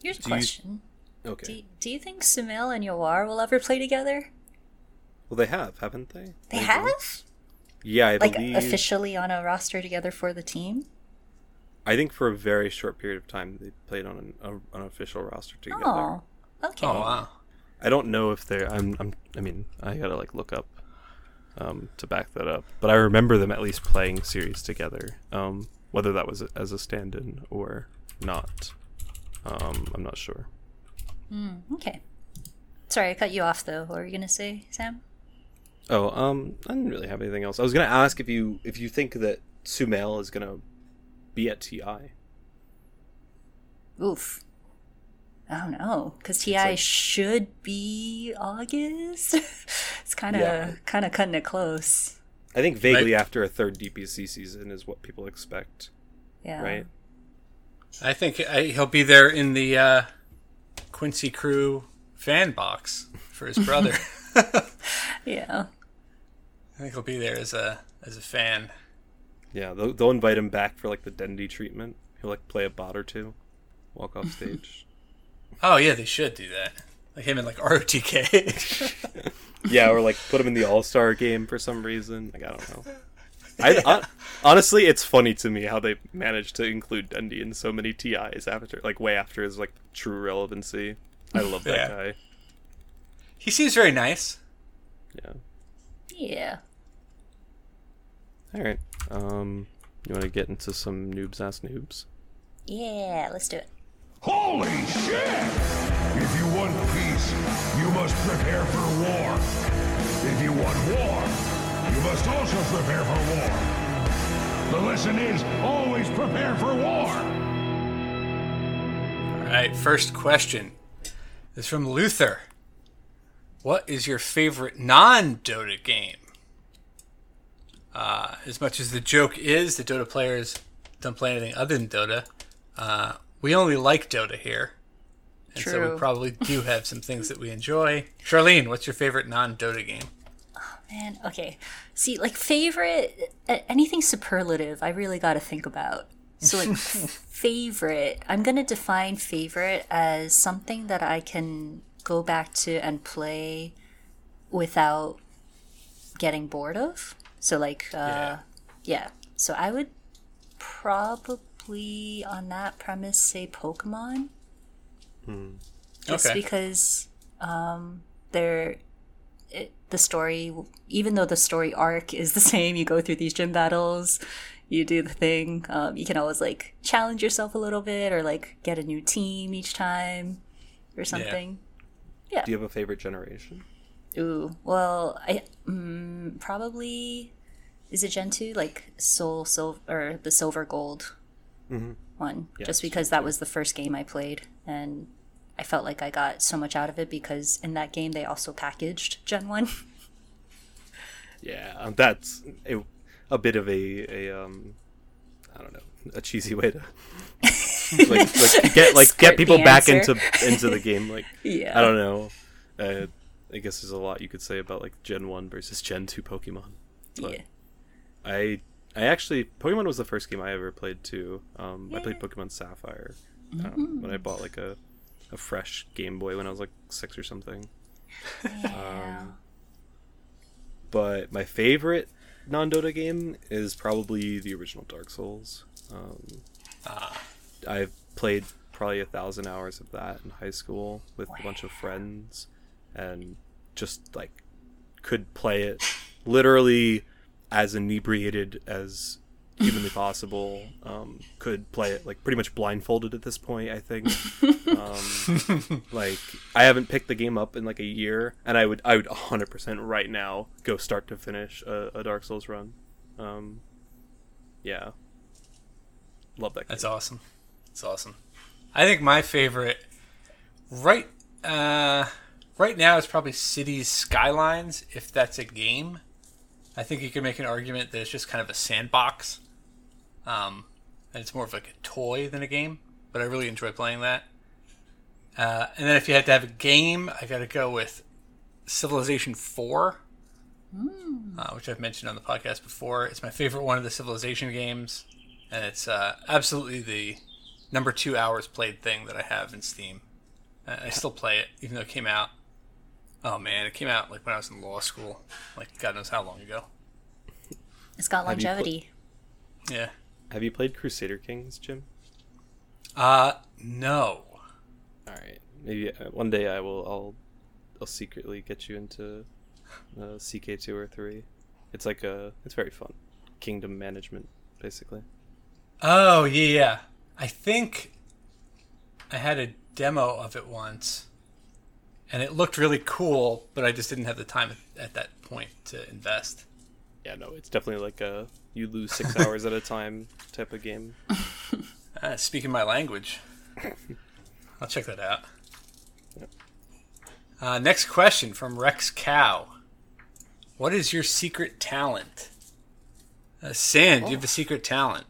Here's a do you- question: okay. do, do you think Sumail and Yawar will ever play together? well, they have, haven't they? They Maybe. have, Yeah, I like believe. officially on a roster together for the team. I think for a very short period of time they played on an, a, an official roster together. Oh, okay. Oh wow. I don't know if they're. I'm. I'm. I mean, I gotta like look up um, to back that up. But I remember them at least playing series together. Um, whether that was as a stand-in or not, um, I'm not sure. Okay. Sorry, I cut you off though. What were you gonna say, Sam? Oh, um, I didn't really have anything else. I was gonna ask if you if you think that Sumail is gonna be at TI. Oof. I don't know, because TI like- should be August. it's kind of Yeah. kind of cutting it close. I think vaguely Right. after a third DPC season is what people expect, Yeah. right? I think I, he'll be there in the uh, Quincy Crew fan box for his brother. Yeah. I think he'll be there as a as a fan. Yeah, they'll, they'll invite him back for like the Dendy treatment. He'll like play a bot or two, walk off stage. Oh yeah, they should do that. Like him in like ROTK. yeah, or like put him in the All Star game for some reason. Like I don't know. I, hon- honestly, it's funny to me how they managed to include Dendy in so many TIs after, like way after his like true relevancy. I love that Yeah. guy. he seems very nice. Yeah. Yeah. All right. Um, you want to get into some noobs ass noobs? Yeah. Let's do it. Holy shit! If you want peace, you must prepare for war. If you want war, you must also prepare for war. The lesson is always prepare for war. All right, first question is from Luther. What is your favorite non-Dota game? Uh, as much as the joke is that Dota players don't play anything other than Dota, uh, we only like Dota here. And so we probably do have some things that we enjoy. Charlene, what's your favorite non-Dota game? Oh, man, okay. See, like favorite, anything superlative, I really got to think about. So, like, favorite, I'm going to define favorite as something that I can go back to and play without getting bored of. So, like, uh, Yeah. yeah. So, I would probably, on that premise, say Pokemon. Just Okay. because um, they're it, the story, even though the story arc is the same, you go through these gym battles, you do the thing. Um, you can always like challenge yourself a little bit, or like get a new team each time, or something. Yeah. Do you have a favorite generation? Ooh, well, I mm, probably is it Gen two like Soul Silver or the Silver Gold one, just because that was the first game I played, and I felt like I got so much out of it because in that game they also packaged Gen one. Yeah, um, that's a, a bit of a, a um, I don't know, a cheesy way to like, like get like Skirt get people back into into the game. Like yeah, I don't know. Uh, I guess there's a lot you could say about like Gen One versus Gen Two Pokemon. But yeah. I I actually Pokemon was the first game I ever played too. Um, I played Pokemon Sapphire um, when I bought like a a fresh Game Boy when I was like six or something. Um, but my favorite non Dota game is probably the original Dark Souls. Um, I've played probably a thousand hours of that in high school with a bunch of friends, and just like could play it literally as inebriated as humanly possible. Um, could play it like pretty much blindfolded at this point. I think. Um, like I haven't picked the game up in like a year, and I would I would 100% right now go start to finish a, a Dark Souls run. Um, yeah, love that. Game. That's awesome. That's awesome. I think my favorite right uh right now it's probably Cities Skylines if that's a game. I think you could make an argument that it's just kind of a sandbox. Um and it's more of like a toy than a game, but I really enjoy playing that. Uh, and then if you had to have a game, I got to go with Civilization 4, uh, which I've mentioned on the podcast before. It's my favorite one of the Civilization games, and it's uh, absolutely the number two hours played thing that I have in Steam. Uh, I still play it, even though it came out. Oh man, it came out like when I was in law school, like God knows how long ago. It's got Have you put- longevity. Yeah, Have you played Crusader Kings, Jim? Uh, no. All right, maybe uh, one day I will. I'll I'll secretly get you into uh, CK two or three. It's like a. It's very fun. Kingdom management, basically. Oh yeah, yeah. I think I had a demo of it once, and it looked really cool, but I just didn't have the time at, at that point to invest. Yeah, no, it's definitely like a you lose six hours at a time type of game. Uh, speaking my language, I'll check that out. Uh, next question from Rex Cow. What is your secret talent? Uh, Sand, you have a secret talent.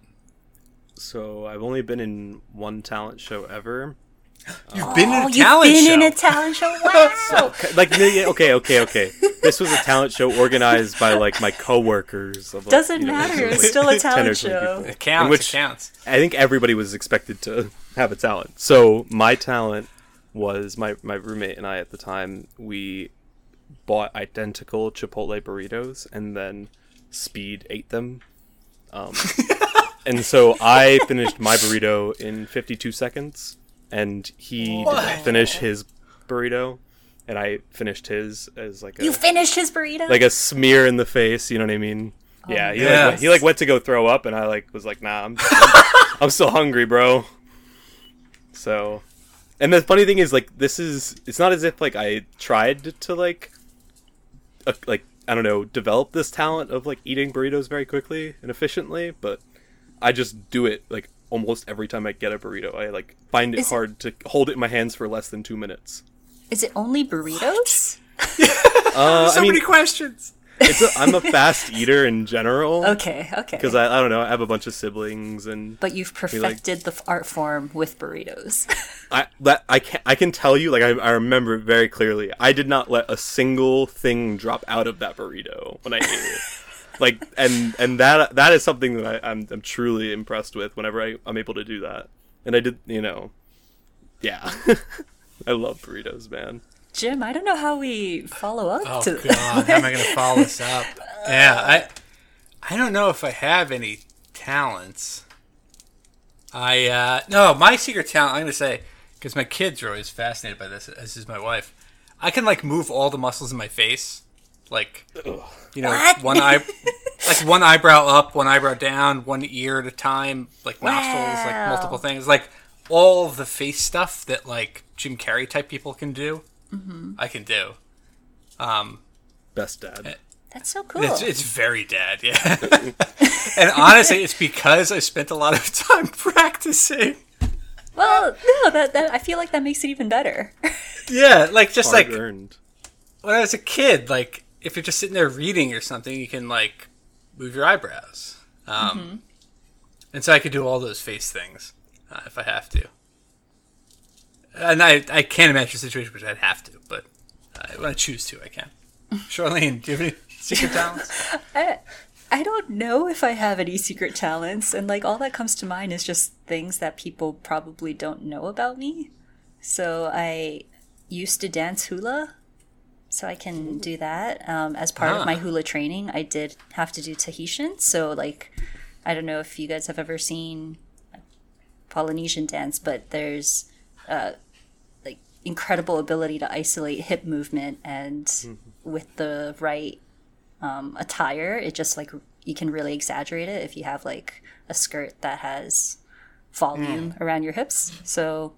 So I've only been in one talent show ever. You've been in Oh, a you've talent been show. in a talent show. Wow. Like, no, yeah, okay, okay, okay. This was a talent show organized by like my coworkers. Of, like, Doesn't you know, matter. like, It's still a talent show. people. it counts. Which- it counts. I think everybody was expected to have a talent. So my talent was my my roommate and I at the time we bought identical Chipotle burritos and then speed ate them. Um, and so I finished my burrito in 52 seconds, and he didn't finish his burrito, and I finished his as like a You finished his burrito. like a smear in the face. You know what I mean? Yeah, he, Yeah. Like, he like went to go throw up, and I like was like, "Nah, I'm, I'm still hungry, bro." So, and the funny thing is, like, this is it's not as if like I tried to like, uh, like I don't know, develop this talent of like eating burritos very quickly and efficiently, but I just do it like almost every time I get a burrito. I like find it Is it- hard to hold it in my hands for less than two minutes. Is it only burritos? Uh, so I mean, many questions. it's a, I'm a fast eater in general. Okay, okay. because I, I don't know I have a bunch of siblings and but you've perfected like, the art form with burritos. I that I can I can tell you like I, I remember it very clearly I did not let a single thing drop out of that burrito when I ate it like and and that that is something that I, I'm I'm truly impressed with whenever I, I'm able to do that and I did you know yeah I love burritos man Jim, I don't know how we follow up Oh to god, how am I going to follow this up? Yeah, I I don't know if I have any talents. I uh no, my secret talent. I'm going to say because my kids are always fascinated by this. As is my wife. I can like move all the muscles in my face, like you know, What? one eye, like one eyebrow up, one eyebrow down, one ear at a time, like nostrils, like multiple things, like all the face stuff that like Jim Carrey type people can do. I can do. Um, best dad That's so cool. it's, it's very dad, yeah. and honestly, it's because I spent a lot of time practicing. well, no, that, that I feel like that makes it even better. Yeah, like just hard like earned when I was a kid, like if you're just sitting there reading or something, you can like move your eyebrows. Um, And so I could do all those face things uh, if I have to. And I, I can't imagine a situation which I'd have to, but uh, when I choose to, I can. Charlene, do you have any secret talents? I, I don't know if I have any secret talents, and like all that comes to mind is just things that people probably don't know about me. So I used to dance hula, so I can do that. Um, as part of my Ah. hula training, I did have to do Tahitian. So like, I don't know if you guys have ever seen Polynesian dance, but there's uh, like incredible ability to isolate hip movement, and with the right um, attire, it just like you can really exaggerate it if you have like a skirt that has volume around your hips. So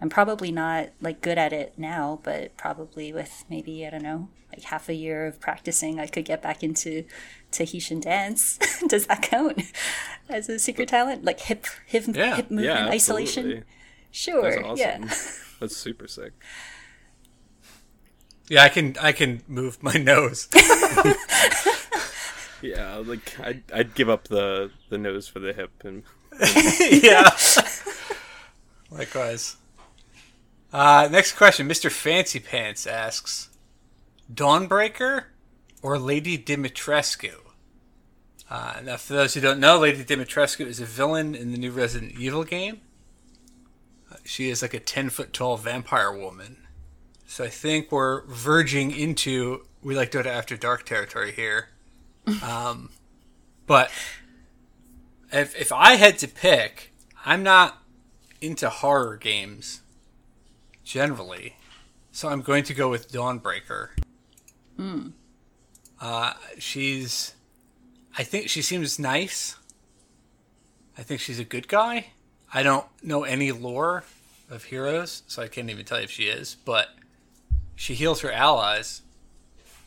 I'm probably not like good at it now, but probably with maybe I don't know like half a year of practicing, I could get back into Tahitian dance. Does that count as a secret talent? Like hip hip Yeah. hip movement yeah isolation? Sure. that's awesome Yeah. that's super sick Yeah, I can I can move my nose. yeah like I'd, I'd give up the the nose for the hip and yeah. Likewise. Uh, next question. Mr. Fancy Pants asks Dawnbreaker or Lady Dimitrescu? Uh, now, for those who don't know, Lady Dimitrescu is a villain in the new Resident Evil game. She is like a 10 foot tall vampire woman. So I think we're verging into we like Dota After Dark territory here. Um, but if if I had to pick, I'm not into horror games generally, so I'm going to go with Dawnbreaker. Hmm. Uh, she's, I think she seems nice. I think she's a good guy. I don't know any lore of heroes, so I can't even tell you if she is. But she heals her allies.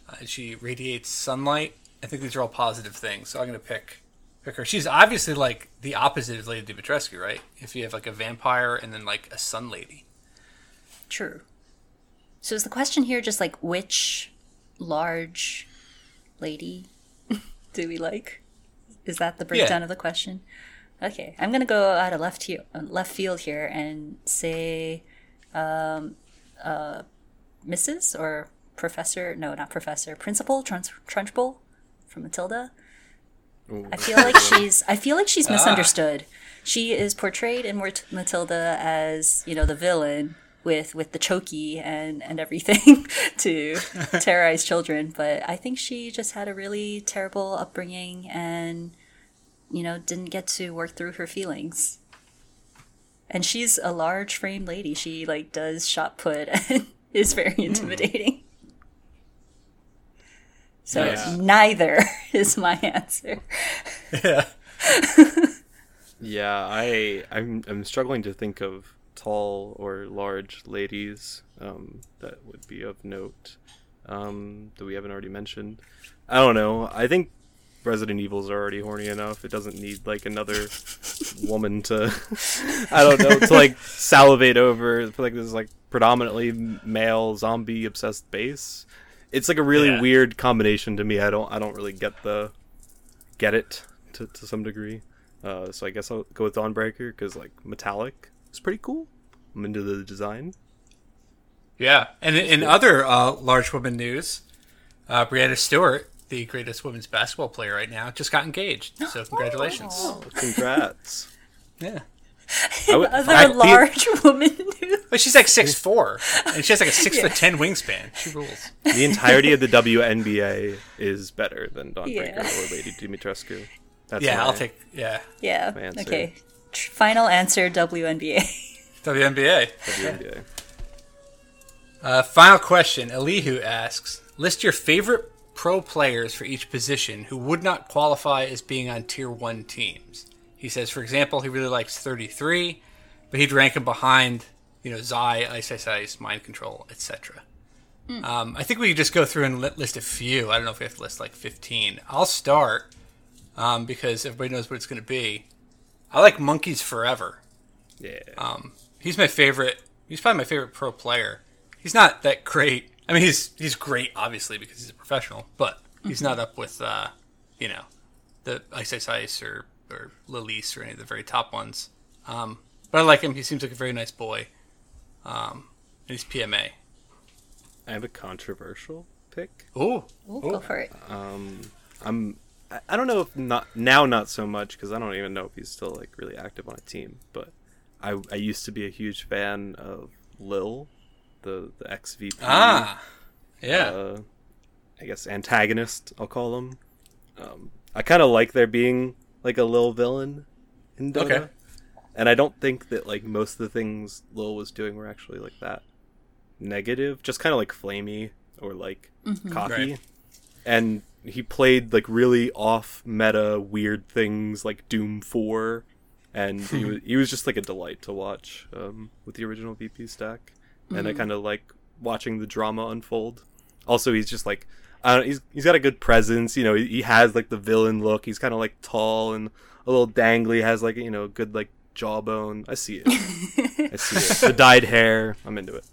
Uh, she radiates sunlight. I think these are all positive things, so I'm gonna pick pick her. She's obviously like the opposite of Lady Dimitrescu, right? If you have like a vampire and then like a sun lady. True. So is the question here just like which large lady do we like? Is that the breakdown Yeah. of the question? Okay, I'm gonna go out of left here, uh, left field here, and say, um, uh, Mrs. or Professor? No, not Professor. Principal Trunch- Trunchbull from Matilda. Ooh. I feel like she's. I feel like she's misunderstood. She is portrayed in Matilda as you know the villain with with the chokey and and everything to terrorize children, but I think she just had a really terrible upbringing and you know didn't get to work through her feelings. And she's a large frame lady. She like does shot put and is very hmm. intimidating. So Yeah. neither is my answer. Yeah. Yeah, I I'm I'm struggling to think of tall or large ladies um, that would be of note um, that we haven't already mentioned. I don't know. I think Resident Evils are already horny enough. It doesn't need like another woman to I don't know to like salivate over. Like this is like predominantly male zombie obsessed base. It's like a really Yeah. weird combination to me. I don't I don't really get the get it to, to some degree. Uh, so I guess I'll go with Dawnbreaker because like metallic is pretty cool. I'm into the design. Yeah, and in, in other uh, large woman news, uh, Breanna Stewart, the greatest women's basketball player right now, just got engaged. So congratulations. Oh, congrats! Yeah, I would- Other I- large woman news. but she's like six four, and she has like a six foot ten wingspan. She rules. the entirety of the WNBA is better than Dawnbreaker Yeah. or Lady Dimitrescu. That's yeah, my- I'll take yeah Yeah. My answer. Okay. Tr- Final answer WNBA. WNBA. WNBA. Uh, final question. Elihu asks: List your favorite pro players for each position who would not qualify as being on tier one teams. He says, for example, he really likes 33, but he'd rank him behind, you know, Zai, Ice Ice Ice, Mind Control, etc. Um, I think we could just go through and li- list a few. I don't know if we have to list like 15. I'll start um, because everybody knows what it's going to be. I like Monkeys Forever. Yeah. Um, he's my favorite. He's probably my favorite pro player. He's not that great. I mean, he's he's great, obviously, because he's a professional. But he's not up with, uh, you know, the Ice Ice Ice or or Lilise or any of the very top ones. Um, but I like him. He seems like a very nice boy. Um, and he's PMA. I have a controversial pick. Ooh, Ooh, go for it. Um, I'm. I- I don't know if not now, not so much because I don't even know if he's still like really active on a team. But I I used to be a huge fan of Lil, the the XVP. Ah, yeah, uh, I guess antagonist. I'll call him. Um, I kind of like there being like a Lil villain in Dota, Okay. and I don't think that like most of the things Lil was doing were actually like that negative. Just kind of like flamey or like cocky, Right. and he played like really off meta weird things like Doom Four. And he was, he was just like a delight to watch um, with the original VP stack, and I kind of like watching the drama unfold. Also, he's just like, I don't, he's he's got a good presence. You know, he, he has like the villain look. He's kind of like tall and a little dangly. Has like you know good like jawbone. I see it. I see it. The dyed hair. I'm into it.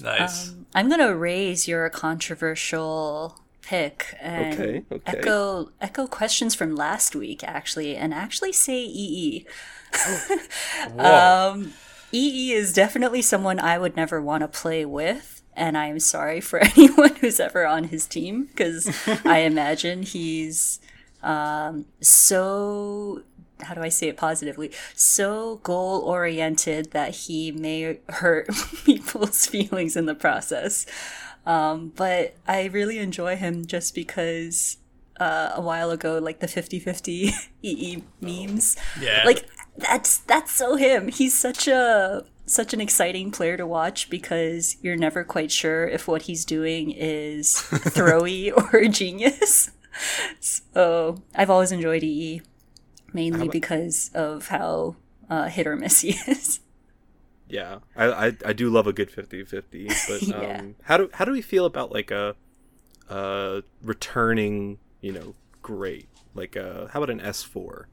nice. I'm gonna raise your controversial pick and Okay, okay. echo echo questions from last week actually, and actually say EE. Whoa. EE is definitely someone I would never want to play with, and I am sorry for anyone who's ever on his team because I imagine he's um, so. How do I say it positively? So goal oriented that he may hurt people's feelings in the process. Um, but I really enjoy him just because uh, a while ago, like the 50-50 EE memes. Yeah. Like that's that's so him. He's such a such an exciting player to watch because you're never quite sure if what he's doing is throwy or genius. So I've always enjoyed EE, mainly because of how uh, hit or miss he is. Yeah, I, I I do love a good 50-50, but um, Yeah. how do how do we feel about like a uh returning, you know, great like uh how about an S four?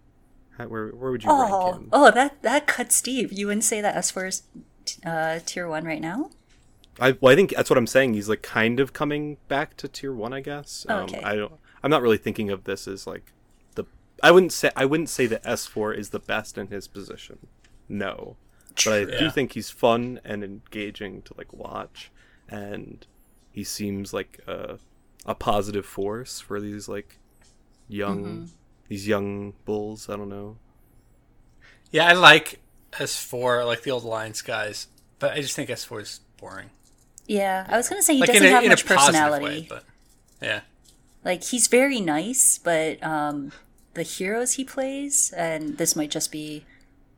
How, where where would you rank Oh, him? oh, that that cuts deep. You wouldn't say that S4 is uh, tier one right now? I well, I think that's what I'm saying. He's like kind of coming back to tier one, I guess. Um, Okay. I don't. I'm not really thinking of this as like the. I wouldn't say I wouldn't say that S4 is the best in his position. No, but I do think he's fun and engaging to like watch, and he seems like a a positive force for these like young Mm-hmm. these young bulls. I don't know. Yeah, I like S4, like the old Alliance guys, but I just think S4 is boring. Yeah, I was gonna say he Like doesn't a, have much personality. way, but yeah. Like he's very nice, but um, the heroes he plays, and this might just be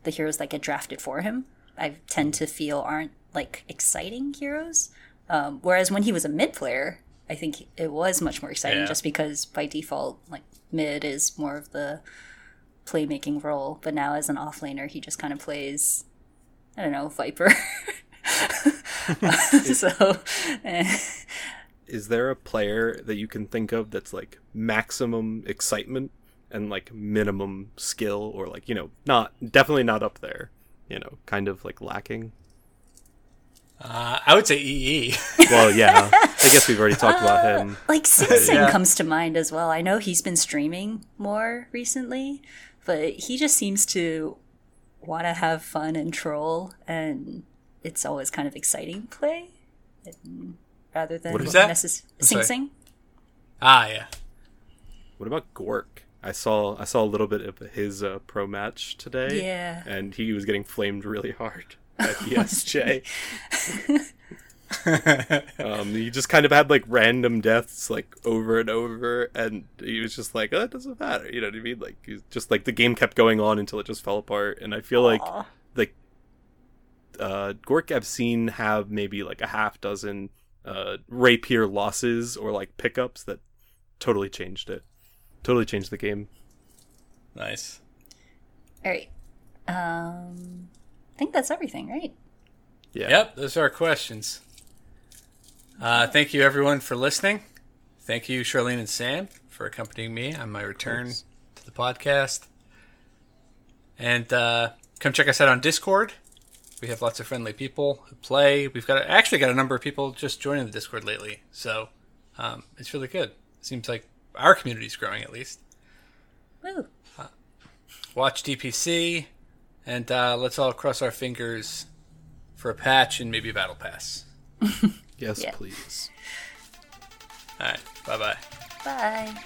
the heroes that get drafted for him. I tend to feel aren't like exciting heroes. Um, whereas when he was a mid player, I think it was much more exciting, Yeah. just because by default, like mid is more of the playmaking role. But now as an offlaner, he just kind of plays, I don't know, Viper. so. eh. is there a player that you can think of that's like maximum excitement and like minimum skill or like you know not definitely not up there you know kind of like lacking Uh, I would say EE. well yeah i guess we've already talked about him Like Sing Sing Yeah. comes to mind as well. I know he's been streaming more recently, but he just seems to want to have fun and troll, and it's always kind of exciting play rather than What is that? necess- Sing. Sing. ah, yeah. what about gork i saw i saw a little bit of his uh, pro match today. Yeah. and he was getting flamed really hard at esj um, he just kind of had like random deaths like over and over, and he was just like, "Oh, it doesn't matter," you know what I mean? Like, he's just like the game kept going on until it just fell apart, and I feel like like uh, Gork I've seen have maybe like a half dozen uh, rapier losses or like pickups that totally changed it, totally changed the game. Nice. All right. Um, I think that's everything, right? Yeah. Yep, those are our questions. Uh, thank you, everyone, for listening. Thank you, Charlene and Sam, for accompanying me on my return to the podcast. And uh, come check us out on Discord. We have lots of friendly people who play. We've got actually got a number of people just joining the Discord lately, so um, it's really good. It Seems like our community's growing at least. Woo. Watch DPC, and uh, let's all cross our fingers for a patch and maybe a battle pass. Yes, Yeah. please. All right, bye bye. Bye.